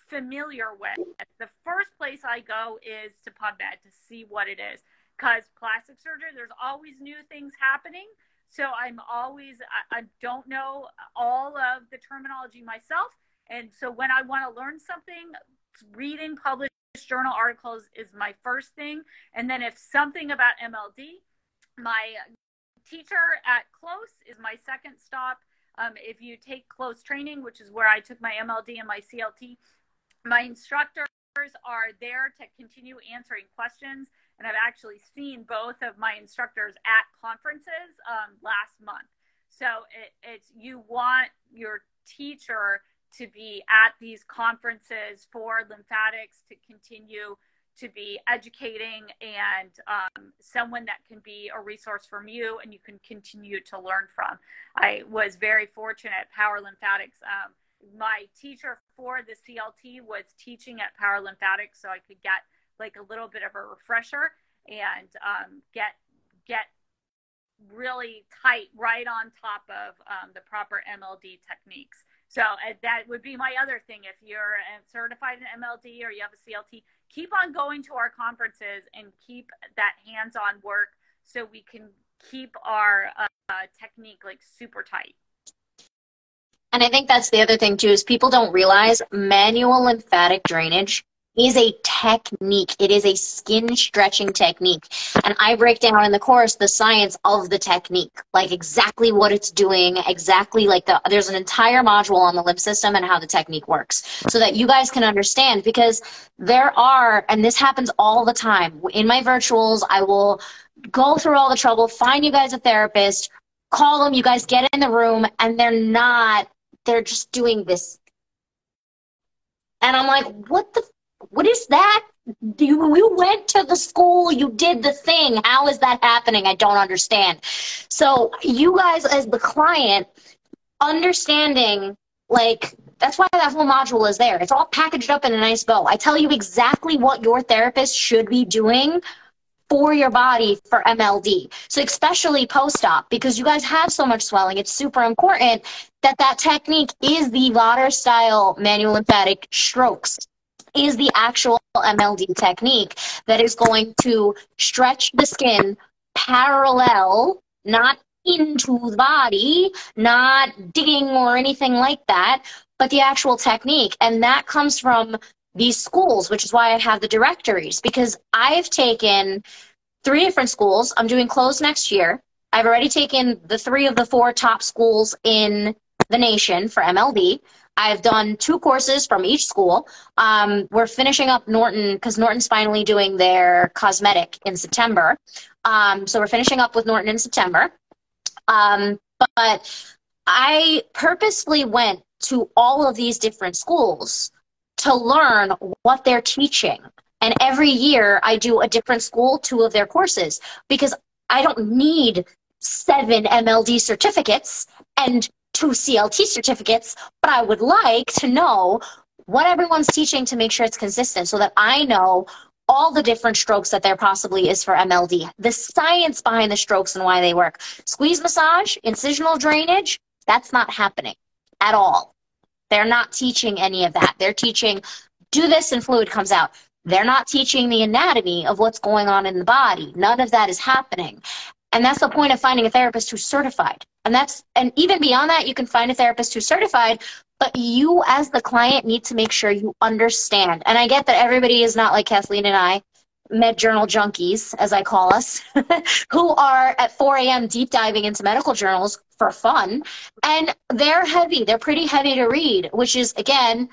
familiar with, the first place I go is to PubMed to see what it is. Because plastic surgery, there's always new things happening. So I'm always, I, I don't know all of the terminology myself. And so when I want to learn something, reading published journal articles is my first thing. And then if something about MLD, my teacher at Klose is my second stop. Um, if you take Klose training, which is where I took my MLD and my CLT, my instructors are there to continue answering questions. And I've actually seen both of my instructors at conferences um, last month. So it, it's you want your teacher to be at these conferences for lymphatics to continue to be educating and um, someone that can be a resource from you and you can continue to learn from. I was very fortunate at Power Lymphatics. Um, my teacher for the CLT was teaching at Power Lymphatics, so I could get like a little bit of a refresher and um, get get really tight right on top of um, the proper MLD techniques. So uh, that would be my other thing. If you're certified in MLD or you have a CLT, keep on going to our conferences and keep that hands-on work so we can keep our uh, technique like super tight. And I think that's the other thing too is people don't realize manual lymphatic drainage is a technique. It is a skin stretching technique. And I break down in the course the science of the technique, like exactly what it's doing, exactly like the, there's an entire module on the lymph system and how the technique works so that you guys can understand because there are, and this happens all the time in my virtuals, I will go through all the trouble, find you guys a therapist, call them, you guys get in the room and they're not, they're just doing this and I'm like, what the what is that? You, you went to the school, you did the thing. How is that happening? I don't understand. So, you guys, as the client, understanding, like, that's why that whole module is there. It's all packaged up in a nice bow. I tell you exactly what your therapist should be doing for your body for MLD. So especially post-op, because you guys have so much swelling, it's super important that that technique is the Vodder style manual lymphatic strokes is the actual MLD technique that is going to stretch the skin parallel, not into the body, not digging or anything like that, but the actual technique. And that comes from these schools, which is why I have the directories, because I've taken three different schools. I'm doing Klose next year. I've already taken the three of the four top schools in the nation for MLD. I've done two courses from each school. Um, we're finishing up Norton because Norton's finally doing their cosmetic in September. Um, so we're finishing up with Norton in September. Um, but I purposely went to all of these different schools to learn what they're teaching. And every year I do a different school, two of their courses, because I don't need seven MLD certificates and two CLT certificates, but I would like to know what everyone's teaching to make sure it's consistent so that I know all the different strokes that there possibly is for MLD, the science behind the strokes and why they work. Squeeze massage, incisional drainage, that's not happening at all. They're not teaching any of that. They're teaching do this and fluid comes out. They're not teaching the anatomy of what's going on in the body. None of that is happening. And that's the point of finding a therapist who's certified. And that's, and even beyond that, you can find a therapist who's certified, but you as the client need to make sure you understand. And I get that everybody is not like Kathleen and I. med journal junkies, as I call us, who are at 4 a.m. deep diving into medical journals for fun. And they're heavy. They're pretty heavy to read, which is, again,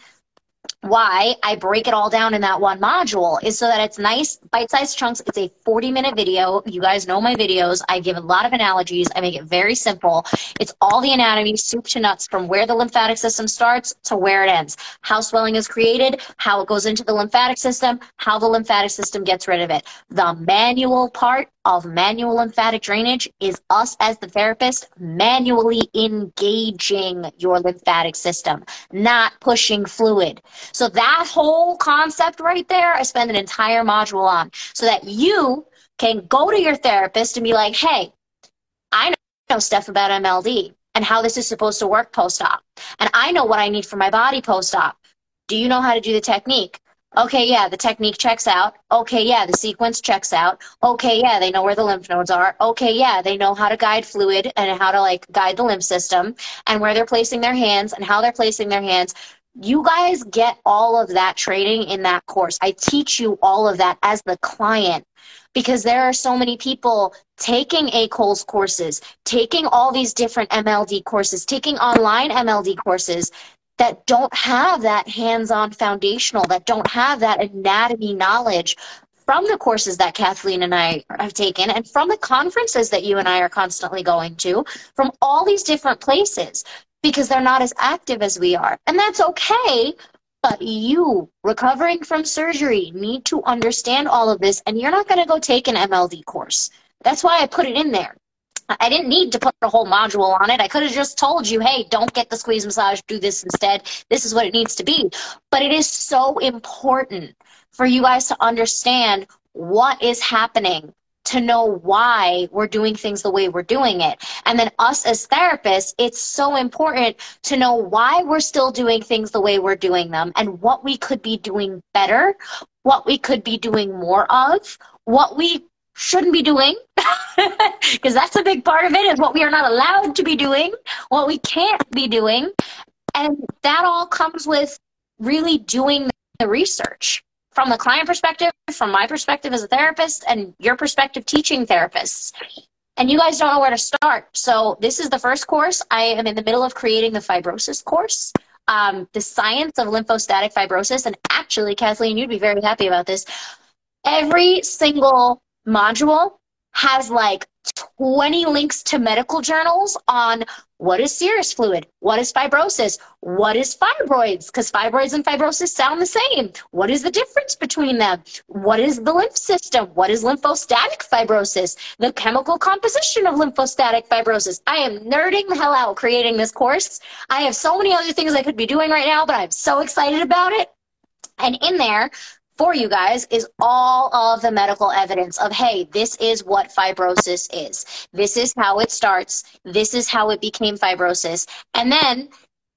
Oh. why I break it all down in that one module is so that it's nice bite-sized chunks. It's a 40 minute video. You guys know my videos. I give a lot of analogies. I make it very simple. It's all the anatomy, soup to nuts, from where the lymphatic system starts to where it ends. How swelling is created, how it goes into the lymphatic system, how the lymphatic system gets rid of it. The manual part of manual lymphatic drainage is us as the therapist manually engaging your lymphatic system, not pushing fluid. So that whole concept right there, I spend an entire module on so that you can go to your therapist and be like, hey, I know stuff about MLD and how this is supposed to work post-op. And I know what I need for my body post-op. Do you know how to do the technique? Okay, yeah, the technique checks out. Okay, yeah, the sequence checks out. Okay, yeah, they know where the lymph nodes are. Okay, yeah, they know how to guide fluid and how to like guide the lymph system and where they're placing their hands and how they're placing their hands. You guys get all of that training in that course. I teach you all of that as the client because there are so many people taking ACOLS courses, taking all these different MLD courses, taking online MLD courses that don't have that hands-on foundational, that don't have that anatomy knowledge from the courses that Kathleen and I have taken and from the conferences that you and I are constantly going to, from all these different places, because they're not as active as we are. And that's okay, but you, recovering from surgery, need to understand all of this, and you're not going to go take an MLD course. That's why I put it in there. I didn't need to put a whole module on it. I could have just told you, hey, don't get the squeeze massage, do this instead. This is what it needs to be. But it is so important for you guys to understand what is happening to know why we're doing things the way we're doing it. And then us as therapists, it's so important to know why we're still doing things the way we're doing them and what we could be doing better, what we could be doing more of, what we shouldn't be doing because that's a big part of it is what we are not allowed to be doing what we can't be doing and that all comes with really doing the research from the client perspective from my perspective as a therapist and your perspective teaching therapists. And you guys don't know where to start. So this is the first course. I am in the middle of creating the fibrosis course. Um, the science of lymphostatic fibrosis and actually kathleen you'd be very happy about this. Every single module has like 20 links to medical journals on what is serous fluid, what is fibrosis, what is fibroids, because fibroids and fibrosis sound the same. What is the difference between them? What is the lymph system? What is lymphostatic fibrosis? The chemical composition of lymphostatic fibrosis. I am nerding the hell out creating this course. I have so many other things I could be doing right now, but I'm so excited about it. And in there, for you guys is all of the medical evidence of, hey, this is what fibrosis is. This is how it starts. This is how it became fibrosis. And then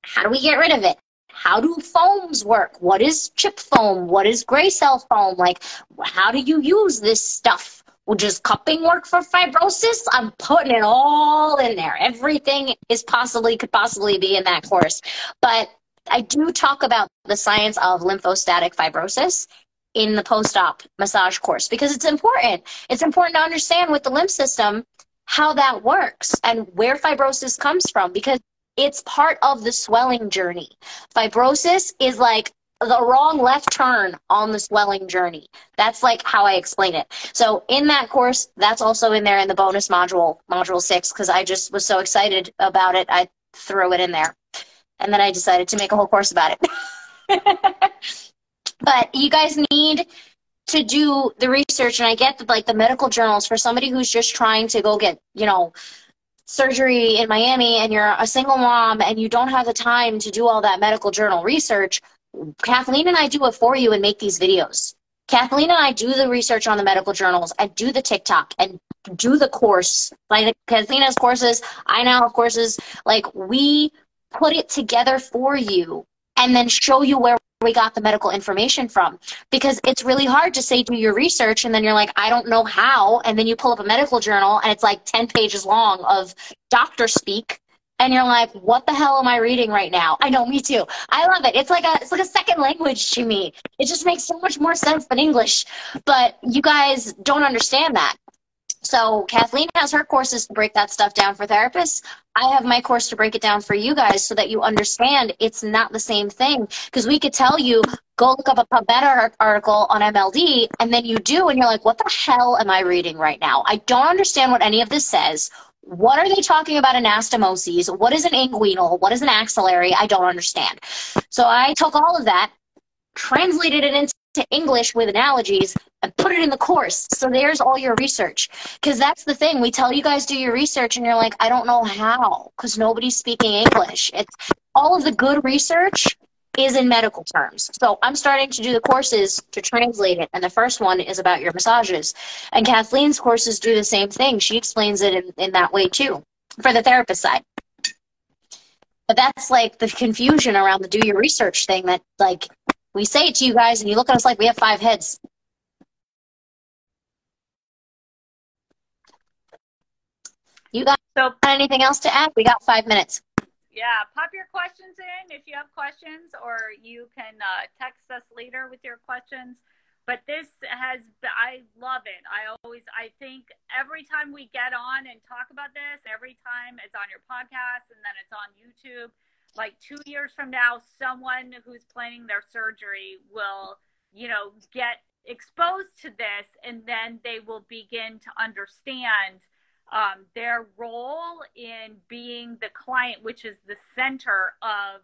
how do we get rid of it? How do foams work? What is chip foam? What is gray cell foam? Like, how do you use this stuff? Will just cupping work for fibrosis? I'm putting it all in there. Everything is possibly, could possibly be in that course. But I do talk about the science of lymphostatic fibrosis in the post-op massage course because it's important. It's important to understand with the lymph system how that works and where fibrosis comes from because it's part of the swelling journey. Fibrosis is like the wrong left turn on the swelling journey. That's like how I explain it. So in that course, that's also in there in the bonus module, module six, because I just was so excited about it. I threw it in there. And then I decided to make a whole course about it. But you guys need to do the research, and I get the, like the medical journals for somebody who's just trying to go get, you know, surgery in Miami, and you're a single mom and you don't have the time to do all that medical journal research. Kathleen and I do it for you and make these videos. Kathleen and I do the research on the medical journals and do the TikTok and do the course. Like Kathleen has courses, I now have courses. Like we put it together for you and then show you where we got the medical information from because it's really hard to say do your research and then you're like i don't know how and then you pull up a medical journal and it's like 10 pages long of doctor speak and you're like, what the hell am I reading right now? I know, me too. I love it. It's like a it's like a second language to me. It just makes so much more sense than English. But you guys don't understand that. So Kathleen has her courses to break that stuff down for therapists. I have my course to break it down for you guys so that you understand it's not the same thing. Because we could tell you, go look up a PubMed article on MLD, and then you do, and you're like, what the hell am I reading right now? I don't understand what any of this says. What are they talking about anastomoses? What is an inguinal? What is an axillary? I don't understand. So I took all of that, translated it into English with analogies, and put it in the course. So there's all your research. Because that's the thing. We tell you guys do your research, and you're like, I don't know how, because nobody's speaking English. It's all of the good research is in medical terms. So I'm starting to do the courses to translate it. And the first one is about your massages. And Kathleen's courses do the same thing. She explains it in, in that way too, for the therapist side. But that's like the confusion around the do your research thing that like we say it to you guys and you look at us like we have five heads. You got so, anything else to add? We got five minutes. Yeah, pop your questions in if you have questions, or you can uh, text us later with your questions. But this has, I love it. I always, I think every time we get on and talk about this, every time it's on your podcast and then it's on YouTube, like two years from now, someone who's planning their surgery will, you know, get exposed to this and then they will begin to understand um, their role in being the client, which is the center of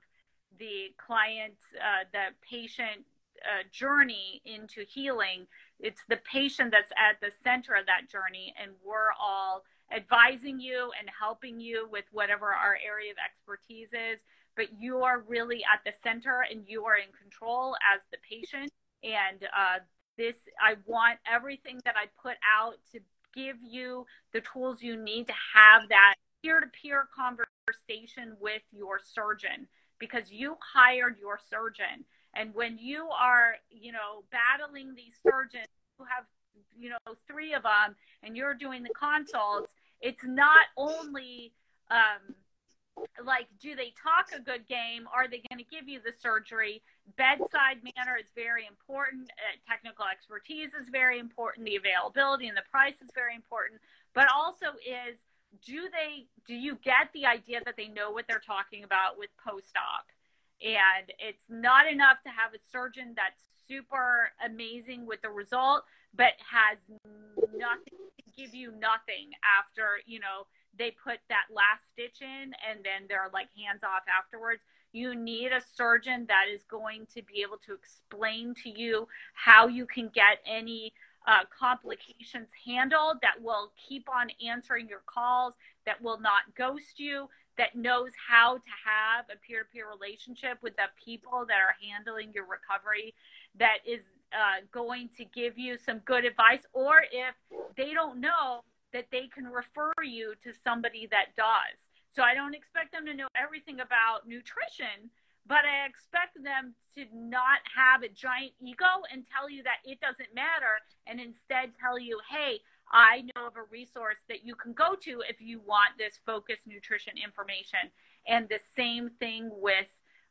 the client, uh, the patient uh, journey into healing. It's the patient that's at the center of that journey, and we're all advising you and helping you with whatever our area of expertise is. But you are really at the center, and you are in control as the patient. And uh, this, I want everything that I put out to give you the tools you need to have that peer to peer conversation with your surgeon because you hired your surgeon. And when you are, you know, battling these surgeons who have, you know, three of them and you're doing the consults, it's not only, um, like do they talk a good game? Are they going to give you the surgery? Bedside manner is very important. Uh, technical expertise is very important. The availability and the price is very important. But also is do they do you get the idea that they know what they're talking about with post-op? And it's not enough to have a surgeon that's super amazing with the result but has nothing to give you nothing after you know they put that last stitch in and then they're like hands off afterwards. You need a surgeon that is going to be able to explain to you how you can get any uh, complications handled, that will keep on answering your calls, that will not ghost you, that knows how to have a peer to peer relationship with the people that are handling your recovery, that is uh, going to give you some good advice. Or if they don't know, that they can refer you to somebody that does. So I don't expect them to know everything about nutrition, but I expect them to not have a giant ego and tell you that it doesn't matter and instead tell you, hey, I know of a resource that you can go to if you want this focused nutrition information. And the same thing with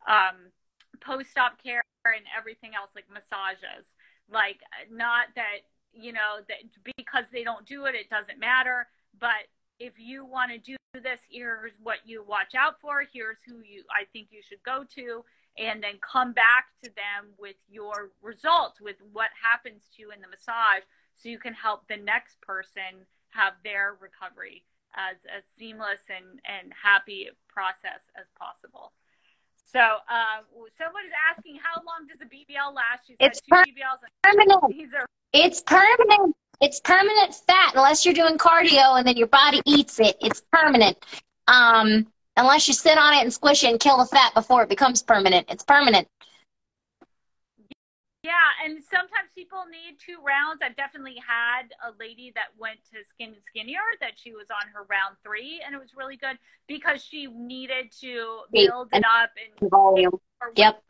um, post op care and everything else, like massages. Like, not that you know that because they don't do it it doesn't matter but if you want to do this here's what you watch out for here's who you i think you should go to and then come back to them with your results with what happens to you in the massage so you can help the next person have their recovery as a seamless and, and happy process as possible so uh, someone is asking how long does a BBL last? She said it's two BBLs. Permanent. These are it's permanent. It's permanent fat unless you're doing cardio and then your body eats it. It's permanent. Um, unless you sit on it and squish it and kill the fat before it becomes permanent. It's permanent. Yeah, and sometimes people need two rounds. I've definitely had a lady that went to Skin and Skinnier that she was on her round three, and it was really good because she needed to build it up and volume. Yep.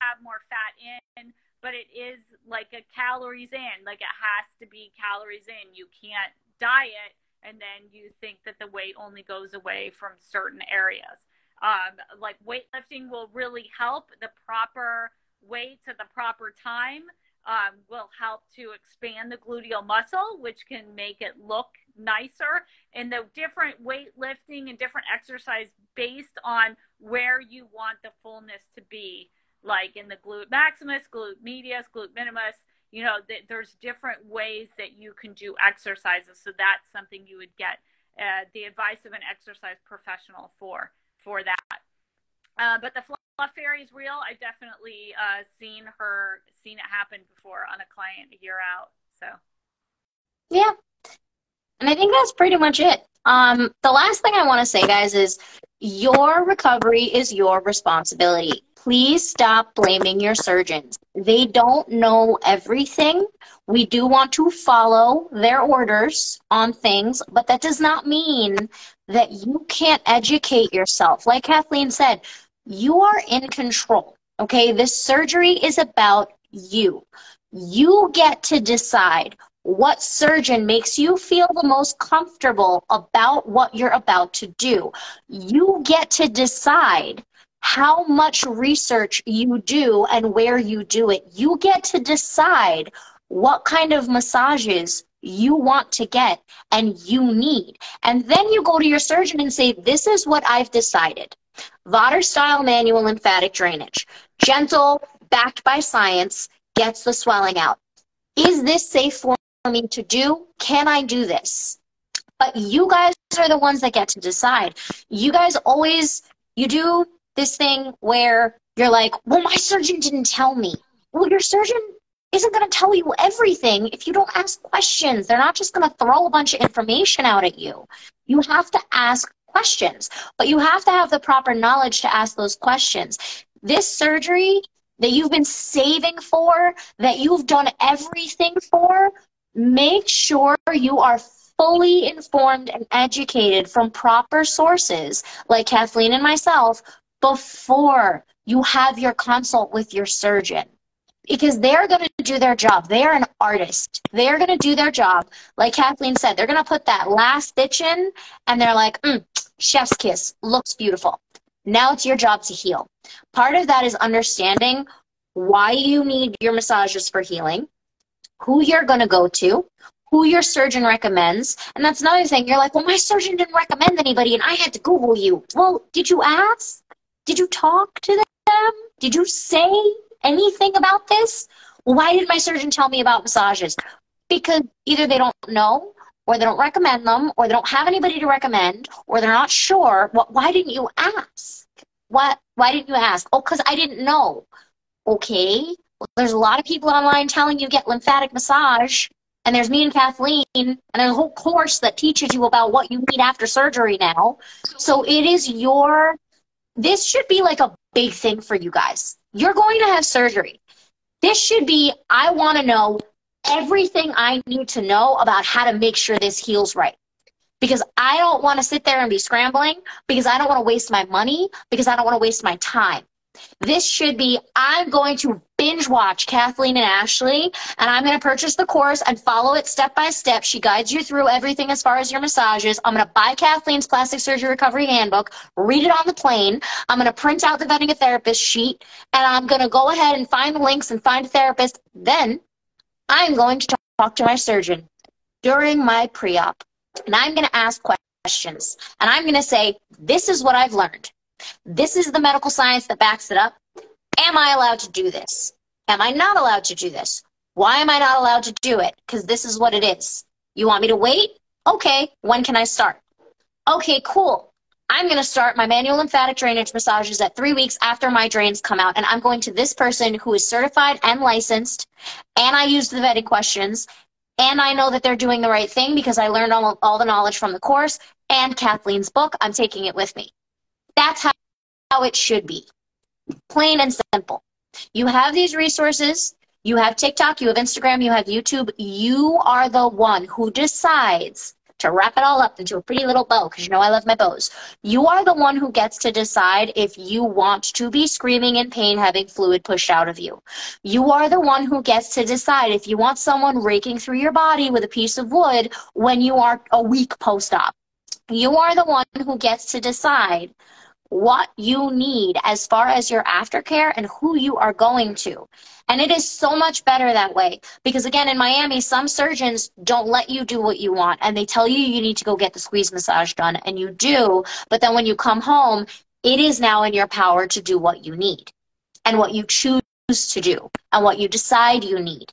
Have more fat in but it is like a calories in. Like it has to be calories in. You can't diet and then you think that the weight only goes away from certain areas. Um, like weightlifting will really help the proper weights at the proper time um, will help to expand the gluteal muscle, which can make it look nicer. And the different weightlifting and different exercise based on where you want the fullness to be, like in the glute maximus, glute medius, glute minimus. You know, th- there's different ways that you can do exercises. So that's something you would get uh, the advice of an exercise professional for for that. Uh, but the Fluff Fairy is real. I've definitely uh, seen her, seen it happen before on a client a year out. So, yeah, and I think that's pretty much it. Um, the last thing I want to say, guys, is your recovery is your responsibility. Please stop blaming your surgeons. They don't know everything. We do want to follow their orders on things, but that does not mean that you can't educate yourself. Like Kathleen said, you are in control. Okay, this surgery is about you. You get to decide what surgeon makes you feel the most comfortable about what you're about to do. You get to decide how much research you do and where you do it. You get to decide what kind of massages you want to get and you need. And then you go to your surgeon and say, This is what I've decided. Vodder style manual lymphatic drainage. Gentle, backed by science, gets the swelling out. Is this safe for me to do? Can I do this? But you guys are the ones that get to decide. You guys always, you do this thing where you're like, well, my surgeon didn't tell me. Well, your surgeon isn't going to tell you everything if you don't ask questions. They're not just going to throw a bunch of information out at you. You have to ask questions, but you have to have the proper knowledge to ask those questions. This surgery that you've been saving for, that you've done everything for, make sure you are fully informed and educated from proper sources, like Kathleen and myself, before you have your consult with your surgeon because they're going to do their job. They are an artist. They're going to do their job. Like Kathleen said, they're going to put that last stitch in and they're like, mm, chef's kiss, looks beautiful. Now it's your job to heal. Part of that is understanding why you need your massages for healing, who you're going to go to, who your surgeon recommends. And that's another thing. You're like, well, my surgeon didn't recommend anybody and I had to Google you. Well, did you ask? Did you talk to them? Did you say anything about this? Why did my surgeon tell me about massages? Because either they don't know, or they don't recommend them, or they don't have anybody to recommend, or they're not sure. Why didn't you ask? What? Why didn't you ask? Oh, because I didn't know. Okay. Well, there's a lot of people online telling you get lymphatic massage, and there's me and Kathleen, and there's a whole course that teaches you about what you need after surgery now. So it is your. This should be like a big thing for you guys you're going to have surgery. This should be, I want to know everything I need to know about how to make sure this heals right. Because I don't want to sit there and be scrambling, because I don't want to waste my money, because I don't want to waste my time. This should be, I'm going to binge watch Kathleen and Ashley, and I'm going to purchase the course and follow it step by step. She guides you through everything as far as your massages. I'm going to buy Kathleen's plastic surgery recovery handbook, read it on the plane. I'm going to print out the vetting a therapist sheet, and I'm going to go ahead and find the links and find a therapist. Then I'm going to talk to my surgeon during my pre op, and I'm going to ask questions. And I'm going to say, This is what I've learned. This is the medical science that backs it up. Am I allowed to do this? Am I not allowed to do this? Why am I not allowed to do it? Because this is what it is. You want me to wait? Okay, when can I start? Okay, cool. I'm going to start my manual lymphatic drainage massages at three weeks after my drains come out. And I'm going to this person who is certified and licensed. And I used the vetting questions. And I know that they're doing the right thing because I learned all, all the knowledge from the course and Kathleen's book. I'm taking it with me. That's how, how it should be. Plain and simple. You have these resources. You have TikTok, you have Instagram, you have YouTube. You are the one who decides to wrap it all up into a pretty little bow, because you know I love my bows, you are the one who gets to decide if you want to be screaming in pain having fluid pushed out of you. You are the one who gets to decide if you want someone raking through your body with a piece of wood when you are a week post op. You are the one who gets to decide what you need as far as your aftercare and who you are going to. And it is so much better that way because again in Miami some surgeons don't let you do what you want and they tell you you need to go get the squeeze massage done and you do, but then when you come home it is now in your power to do what you need and what you choose to do and what you decide you need.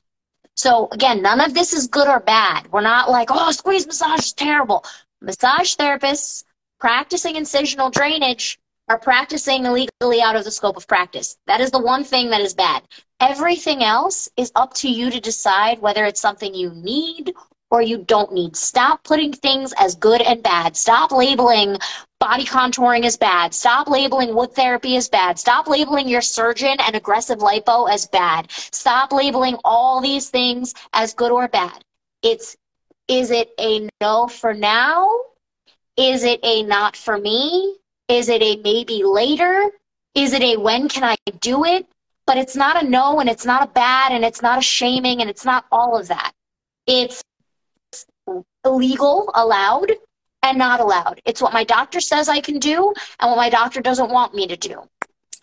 So again, none of this is good or bad. We're not like, oh, squeeze massage is terrible. Massage therapists practicing incisional drainage are practicing illegally out of the scope of practice. That is the one thing that is bad. Everything else is up to you to decide whether it's something you need or you don't need. Stop putting things as good and bad. Stop labeling body contouring as bad. Stop labeling wood therapy as bad. Stop labeling your surgeon and aggressive lipo as bad. Stop labeling all these things as good or bad. It's is it a no for now? Is it a not for me? Is it a maybe later? Is it a when can I do it? But it's not a no and it's not a bad and it's not a shaming and it's not all of that. It's illegal, allowed, and not allowed. It's what my doctor says I can do and what my doctor doesn't want me to do.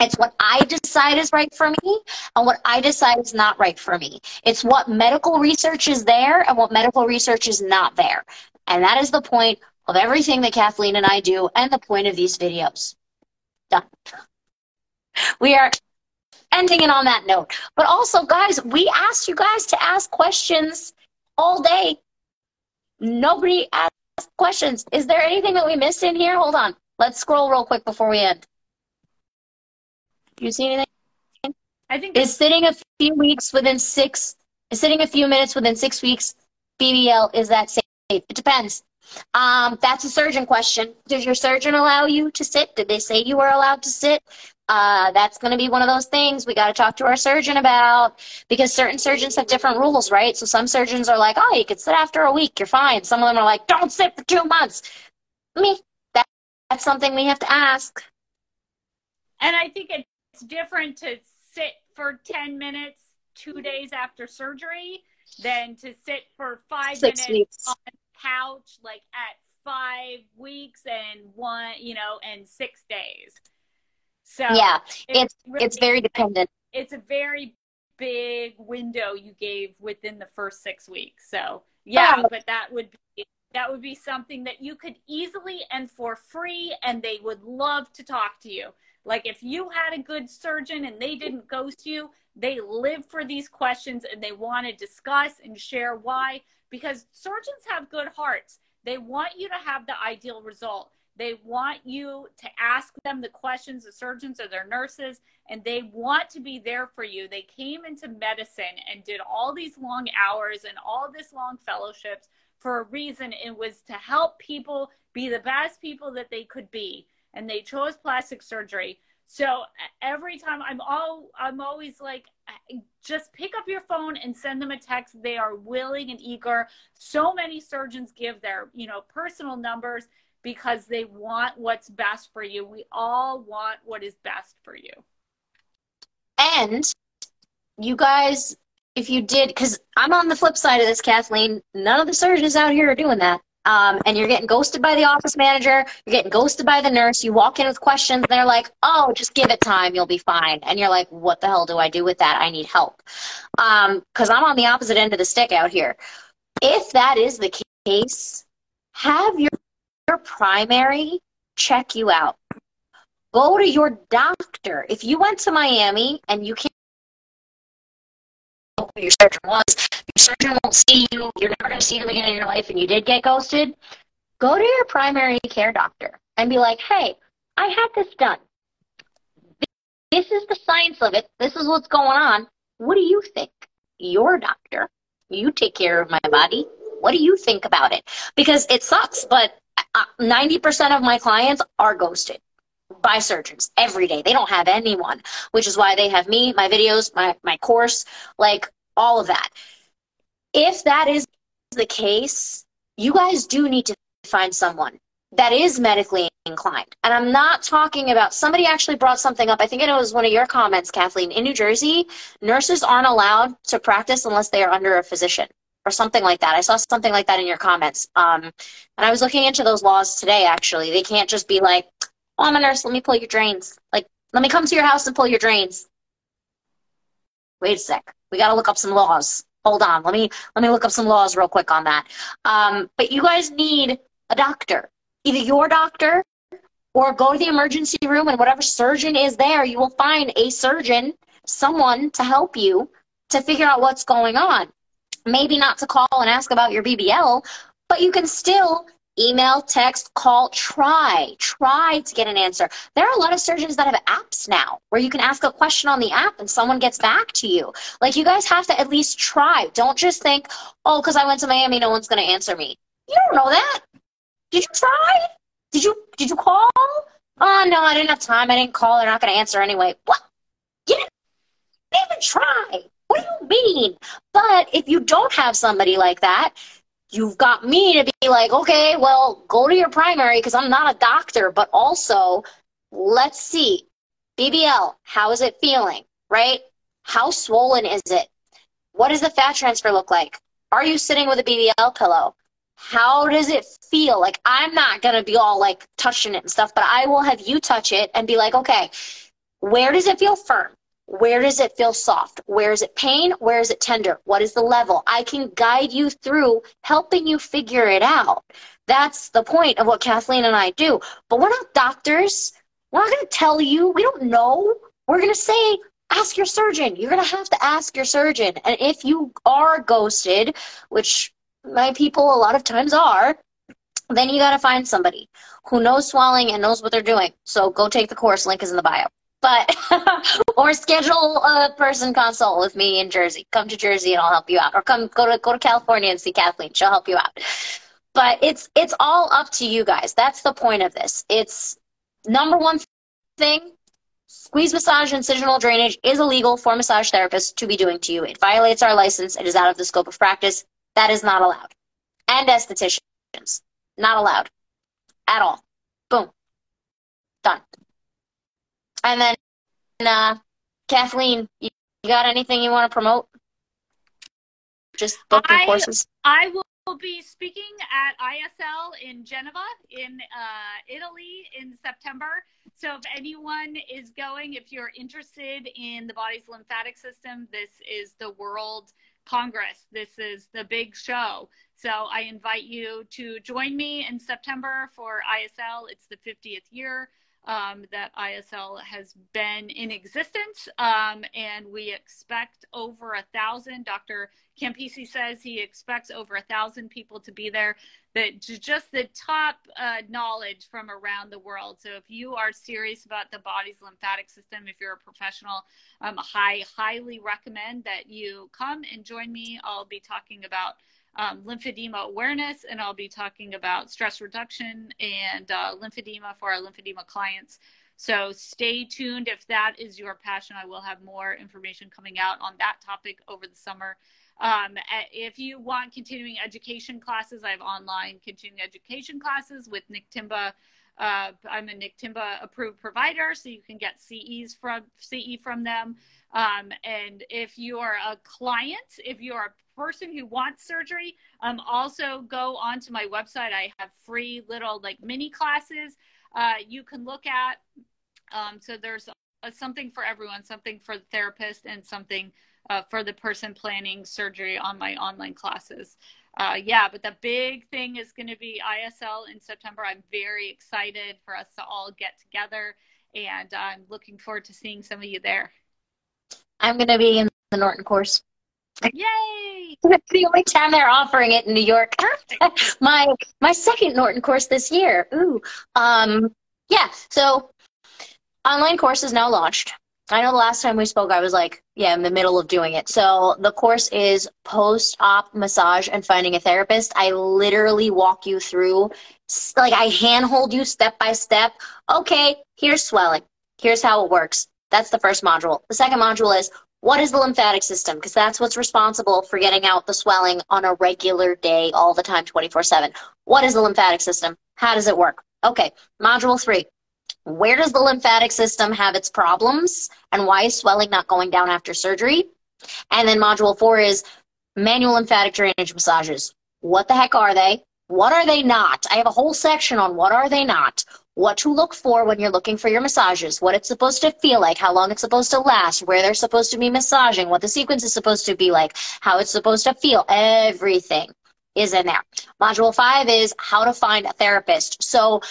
It's what I decide is right for me and what I decide is not right for me. It's what medical research is there and what medical research is not there. And that is the point of everything that Kathleen and I do and the point of these videos. Done. We are ending it on that note. But also, guys, we asked you guys to ask questions all day. Nobody asked questions. Is there anything that we missed in here? Hold on. Let's scroll real quick before we end. You see anything? I think is sitting a few weeks within six, is sitting a few minutes within six weeks, BBL, is that safe? It depends. Um, that's a surgeon question. Did your surgeon allow you to sit? Did they say you were allowed to sit? Uh, that's going to be one of those things we got to talk to our surgeon about because certain surgeons have different rules, right? So some surgeons are like, oh, you could sit after a week, you're fine. Some of them are like, don't sit for two months. Me, that, that's something we have to ask. And I think it's different to sit for 10 minutes two days after surgery than to sit for five Six minutes weeks. on couch like at five weeks and one, you know, and six days. So yeah, it's really, it's very dependent. It's a very big window you gave within the first six weeks. So yeah, Oh. but that would be that would be something that you could easily and for free, and they would love to talk to you. Like if you had a good surgeon and they didn't ghost you, they live for these questions and they want to discuss and share why because surgeons have good hearts. They want you to have the ideal result. They want you to ask them the questions, the surgeons or their nurses, and they want to be there for you. They came into medicine and did all these long hours and all this long fellowships for a reason. It was to help people be the best people that they could be. And they chose plastic surgery. So every time I'm all I'm always like just pick up your phone and send them a text. They are willing and eager. So many surgeons give their, you know, personal numbers because they want what's best for you. We all want what is best for you. And you guys, if you did, because I'm on the flip side of this, Kathleen, none of the surgeons out here are doing that. Um, and you're getting ghosted by the office manager, you're getting ghosted by the nurse. You walk in with questions, and they're like, "Oh, just give it time, you'll be fine." And you're like, "What the hell do I do with that? I need help." Because I'm on the opposite end of the stick out here. If that is the case, have your your primary check you out. Go to your doctor. If you went to Miami and you can't your surgeon was, surgeon won't see you, you're never going to see him again in your life, and you did get ghosted, go to your primary care doctor and be like, hey, I had this done. This is the science of it. This is what's going on. What do you think? Your doctor. You take care of my body. What do you think about it? Because it sucks, but uh, 90% of my clients are ghosted by surgeons every day. They don't have anyone, which is why they have me, my videos, my, my course, like all of that. If that is the case, you guys do need to find someone that is medically inclined. And I'm not talking about somebody actually brought something up. I think it was one of your comments, Kathleen. In New Jersey, nurses aren't allowed to practice unless they are under a physician or something like that. I saw something like that in your comments. Um, and I was looking into those laws today, actually. They can't just be like, oh, I'm a nurse, let me pull your drains. Like, let me come to your house and pull your drains. Wait a sec. We got to look up some laws. Hold on. Let me let me look up some laws real quick on that. Um, but you guys need a doctor, either your doctor or go to the emergency room and whatever surgeon is there, you will find a surgeon, someone to help you to figure out what's going on maybe not to call and ask about your BBL, but you can still email, text, call, try, try to get an answer. There are a lot of surgeons that have apps now where you can ask a question on the app and someone gets back to you. Like you guys have to at least try. Don't just think, oh, because I went to Miami, no one's going to answer me. You don't know that. Did you try? Did you did you call? Oh no, I didn't have time. I didn't call. They're not going to answer anyway. What? You didn't even try. What do you mean? But if you don't have somebody like that, you've got me to be like, okay, well, go to your primary because I'm not a doctor, but also let's see. BBL, how is it feeling, right? How swollen is it? What does the fat transfer look like? Are you sitting with a BBL pillow? How does it feel? Like, I'm not going to be all like touching it and stuff, but I will have you touch it and be like, okay, where does it feel firm? Where does it feel soft? Where is it pain? Where is it tender? What is the level? I can guide you through helping you figure it out. That's the point of what Kathleen and I do. But we're not doctors. We're not going to tell you. We don't know. We're going to say, ask your surgeon. You're going to have to ask your surgeon. And if you are ghosted, which my people a lot of times are, then you got to find somebody who knows swelling and knows what they're doing. So go take the course. Link is in the bio but or schedule a person consult with me in Jersey. Come to Jersey and I'll help you out, or come go to go to California and see Kathleen. She'll help you out. But it's it's all up to you guys. That's the point of this. It's number one thing. Squeeze massage incisional drainage is illegal for massage therapists to be doing to you. It violates our license. It is out of the scope of practice. That is not allowed. And estheticians, not allowed at all. Boom. Done. And then, uh, Kathleen, you got anything you want to promote? Just booking I, courses. I will be speaking at ISL in Geneva, in uh, Italy, in September. So if anyone is going, if you're interested in the body's lymphatic system, this is the World Congress. This is the big show. So I invite you to join me in September for ISL. It's the 50th year um, that ISL has been in existence, um, and we expect over a thousand. Dr. Campisi says he expects over a thousand people to be there. That just the top uh, knowledge from around the world. So if you are serious about the body's lymphatic system, if you're a professional, um, I highly recommend that you come and join me. I'll be talking about um, lymphedema awareness, and I'll be talking about stress reduction and uh, lymphedema for our lymphedema clients. So stay tuned if that is your passion. I will have more information coming out on that topic over the summer. Um, if you want continuing education classes, I have online continuing education classes with Nick Timba. Uh, I'm a Nick Timba approved provider, so you can get CEs from CE from them. Um, and if you're a client, if you're a person who wants surgery, um, also go onto my website. I have free little like mini classes uh, you can look at. Um, so there's a, something for everyone, something for the therapist, and something uh, for the person planning surgery on my online classes. Uh, yeah, but the big thing is going to be ISL in September. I'm very excited for us to all get together, and I'm looking forward to seeing some of you there. I'm going to be in the Norton course. Yay! It's the only time they're offering it in New York. my my second Norton course this year. Ooh. Um yeah, so online course is now launched. I know the last time we spoke I was like, yeah, in the middle of doing it. So the course is post-op massage and finding a therapist. I literally walk you through like I handhold you step by step. Okay, here's swelling. Here's how it works. That's the first module. The second module is what is the lymphatic system? Because that's what's responsible for getting out the swelling on a regular day, all the time, 24 7. What is the lymphatic system? How does it work? Okay, module three. Where does the lymphatic system have its problems and why is swelling not going down after surgery? And then module four is manual lymphatic drainage massages. What the heck are they? What are they not? I have a whole section on what are they not what to look for when you're looking for your massages, what it's supposed to feel like, how long it's supposed to last, where they're supposed to be massaging, what the sequence is supposed to be like, how it's supposed to feel. Everything is in there. Module five is how to find a therapist. So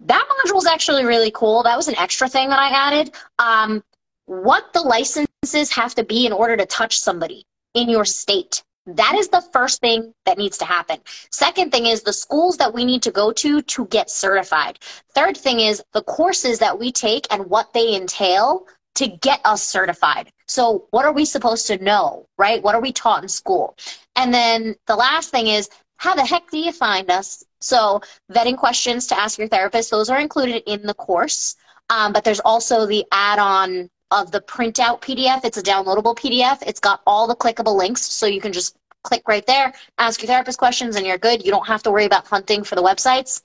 that module is actually really cool. That was an extra thing that I added. Um, what the licenses have to be in order to touch somebody in your state. That is the first thing that needs to happen. Second thing is the schools that we need to go to to get certified. Third thing is the courses that we take and what they entail to get us certified. So, what are we supposed to know, right? What are we taught in school? And then the last thing is how the heck do you find us? So, vetting questions to ask your therapist, those are included in the course. Um, but there's also the add on of the printout PDF. It's a downloadable PDF. It's got all the clickable links, so you can just click right there, ask your therapist questions, and you're good. You don't have to worry about hunting for the websites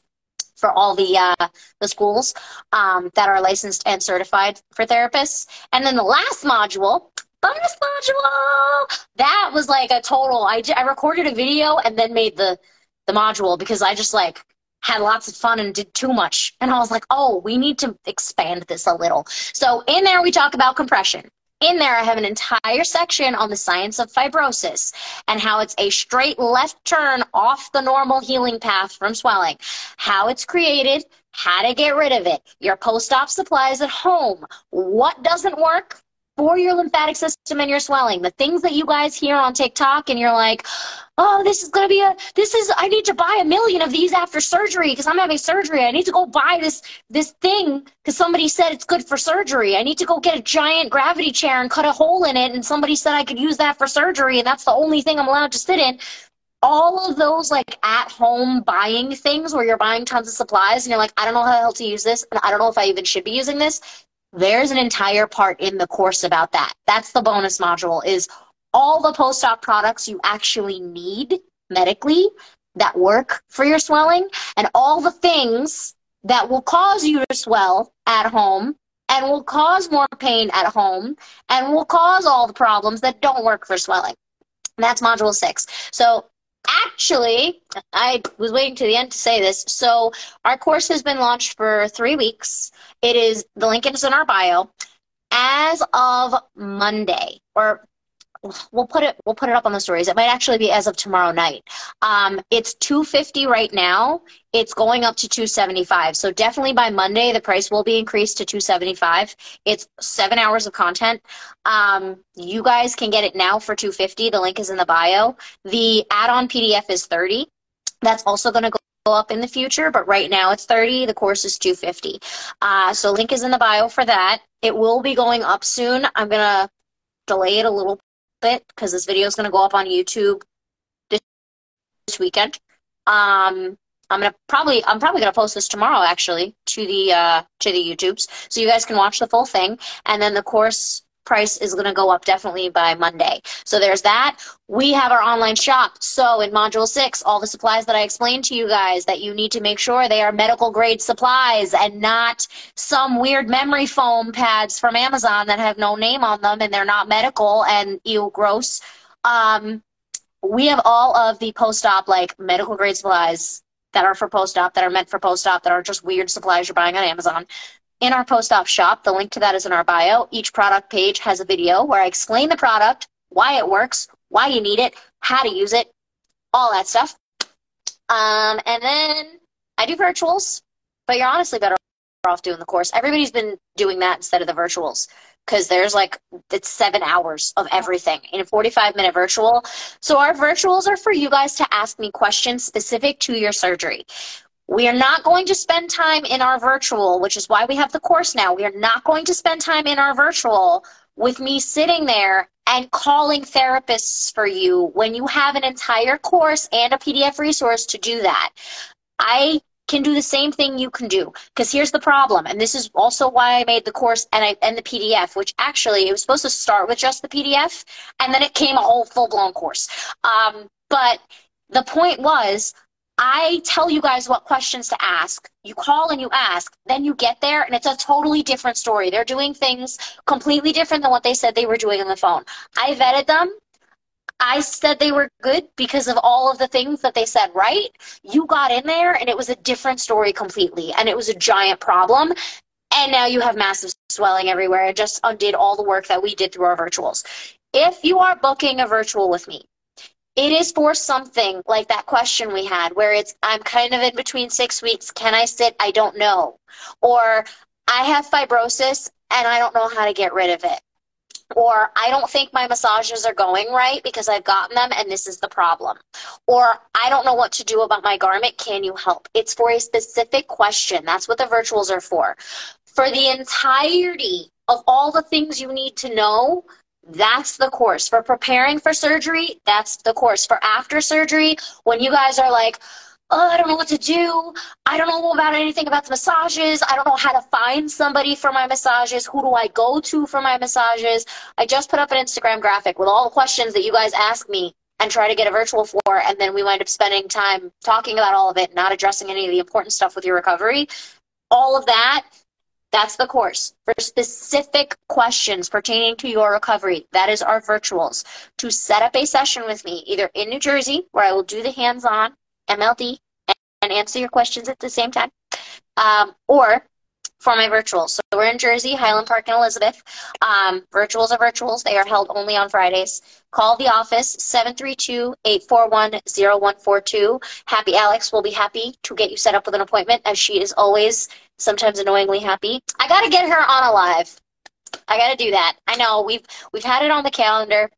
for all the uh, the schools um, that are licensed and certified for therapists. And then the last module, bonus module, that was like a total. I, I recorded a video and then made the the module because I just like had lots of fun and did too much. And I was like, oh, we need to expand this a little. So in there, we talk about compression. In there, I have an entire section on the science of fibrosis and how it's a straight left turn off the normal healing path from swelling, how it's created, how to get rid of it, your post op supplies at home, what doesn't work, for your lymphatic system and your swelling. The things that you guys hear on TikTok and you're like, oh, this is going to be a, this is, I need to buy a million of these after surgery because I'm having surgery. I need to go buy this, this thing because somebody said it's good for surgery. I need to go get a giant gravity chair and cut a hole in it. And somebody said I could use that for surgery. And that's the only thing I'm allowed to sit in. All of those like at home buying things where you're buying tons of supplies and you're like, I don't know how the hell to use this. And I don't know if I even should be using this there's an entire part in the course about that. That's the bonus module is all the post-op products you actually need medically that work for your swelling and all the things that will cause you to swell at home and will cause more pain at home and will cause all the problems that don't work for swelling. And that's module six. So actually, I was waiting to the end to say this. So our course has been launched for three weeks. It is the link is in our bio. As of Monday, or we'll put it we'll put it up on the stories. It might actually be as of tomorrow night. Um, it's 250 right now. It's going up to 275. So definitely by Monday the price will be increased to 275. It's seven hours of content. Um, you guys can get it now for 250. The link is in the bio. The add-on PDF is 30. That's also going to go up in the future, but right now it's 30. The course is 250. Uh, so link is in the bio for that. It will be going up soon. I'm gonna delay it a little bit because this video is going to go up on YouTube this, this weekend. Um, I'm gonna probably I'm probably gonna post this tomorrow actually to the uh, to the YouTubes so you guys can watch the full thing and then the course price is going to go up definitely by Monday. So there's that. We have our online shop. So in module six, all the supplies that I explained to you guys that you need to make sure they are medical grade supplies and not some weird memory foam pads from Amazon that have no name on them and they're not medical and you gross. Um, we have all of the post-op like medical grade supplies that are for post-op that are meant for post-op that are just weird supplies you're buying on Amazon in our post-op shop. The link to that is in our bio. Each product page has a video where I explain the product, why it works, why you need it, how to use it, all that stuff. Um, and then I do virtuals, but you're honestly better off doing the course. Everybody's been doing that instead of the virtuals because there's like it's seven hours of everything in a 45 minute virtual. So our virtuals are for you guys to ask me questions specific to your surgery. We are not going to spend time in our virtual, which is why we have the course now. We are not going to spend time in our virtual with me sitting there and calling therapists for you when you have an entire course and a PDF resource to do that. I can do the same thing you can do. Because here's the problem, and this is also why I made the course and I and the PDF, which actually it was supposed to start with just the PDF, and then it came a whole full blown course. Um, but the point was, I tell you guys what questions to ask. You call and you ask, then you get there, and it's a totally different story. They're doing things completely different than what they said they were doing on the phone. I vetted them. I said they were good because of all of the things that they said right. You got in there and it was a different story completely and it was a giant problem. And now you have massive swelling everywhere. It just undid all the work that we did through our virtuals. If you are booking a virtual with me, it is for something like that question we had where it's I'm kind of in between six weeks. Can I sit? I don't know. Or I have fibrosis and I don't know how to get rid of it or I don't think my massages are going right because I've gotten them and this is the problem. Or I don't know what to do about my garment. Can you help? It's for a specific question. That's what the virtuals are for. For the entirety of all the things you need to know, that's the course. For preparing for surgery, that's the course. For after surgery, when you guys are like, oh, I don't know what to do. I don't know about anything about the massages. I don't know how to find somebody for my massages. Who do I go to for my massages? I just put up an Instagram graphic with all the questions that you guys ask me and try to get a virtual for, and then we wind up spending time talking about all of it, not addressing any of the important stuff with your recovery. All of that, that's the course. For specific questions pertaining to your recovery, that is our virtuals. To set up a session with me, either in New Jersey, where I will do the hands on MLD and answer your questions at the same time, um, or for my virtuals. So we're in Jersey, Highland Park, and Elizabeth. Um, virtuals are virtuals. They are held only on Fridays. Call the office, 732-841-0142. Happy Alex will be happy to get you set up with an appointment, as she is always sometimes annoyingly happy. I got to get her on a live. I got to do that. I know we've we've had it on the calendar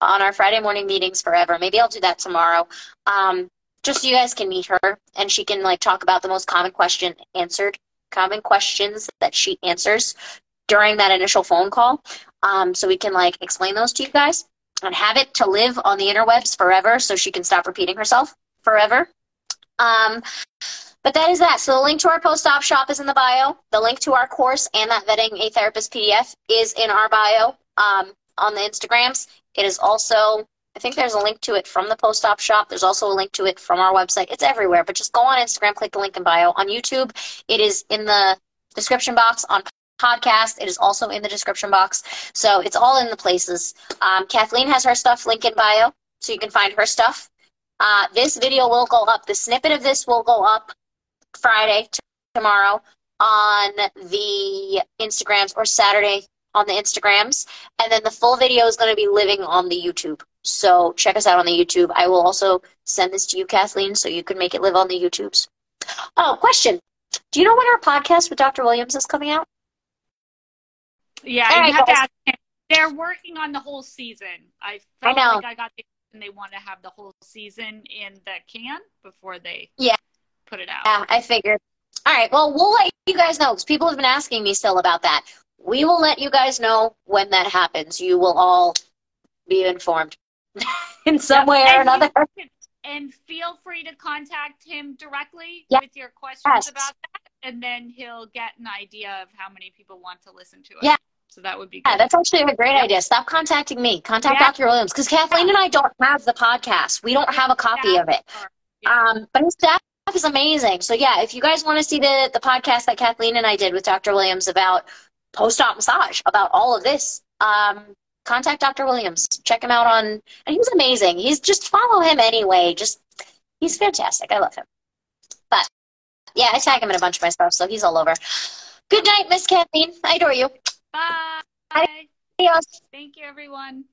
on our Friday morning meetings forever. Maybe I'll do that tomorrow. Um, just so you guys can meet her and she can like talk about the most common question answered, common questions that she answers during that initial phone call. Um, so we can like explain those to you guys and have it to live on the interwebs forever so she can stop repeating herself forever. Um, but that is that. So the link to our post-op shop is in the bio. The link to our course and that vetting a therapist PDF is in our bio um, on the Instagrams. It is also I think there's a link to it from the post op shop. There's also a link to it from our website. It's everywhere, but just go on Instagram, click the link in bio. On YouTube, it is in the description box. On podcast, it is also in the description box. So it's all in the places. Um, Kathleen has her stuff link in bio, so you can find her stuff. Uh, this video will go up. The snippet of this will go up Friday, tomorrow, on the Instagrams or Saturday on the Instagrams. And then the full video is going to be living on the YouTube. So check us out on the YouTube. I will also send this to you, Kathleen, so you can make it live on the YouTubes. Oh, question. Do you know when our podcast with Dr. Williams is coming out? Yeah, All you right, have guys. to ask him. They're working on the whole season. I felt I like I got the and they want to have the whole season in the can before they yeah put it out. Yeah, I figured. All right, well, we'll let you guys know because people have been asking me still about that. We will let you guys know when that happens. You will all be informed. in some way or another. and feel free to contact him directly yes. with your questions yes. about that, and then he'll get an idea of how many people want to listen to it. Yeah. So that would be good. Yeah, that's actually a great idea. Stop contacting me. Contact yeah. Dr. Williams because Kathleen and I don't have the podcast. We don't have a copy of it. Um, but his staff is amazing. So yeah, if you guys want to see the the podcast that Kathleen and I did with Dr. Williams about post-op massage, about all of this, um, contact Dr. Williams. Check him out on, and he's amazing. He's just follow him anyway. Just he's fantastic. I love him. But yeah, I tag him in a bunch of my stuff, so he's all over. Good night, Miss Kathleen. I adore you. Bye. Adios. Thank you, everyone.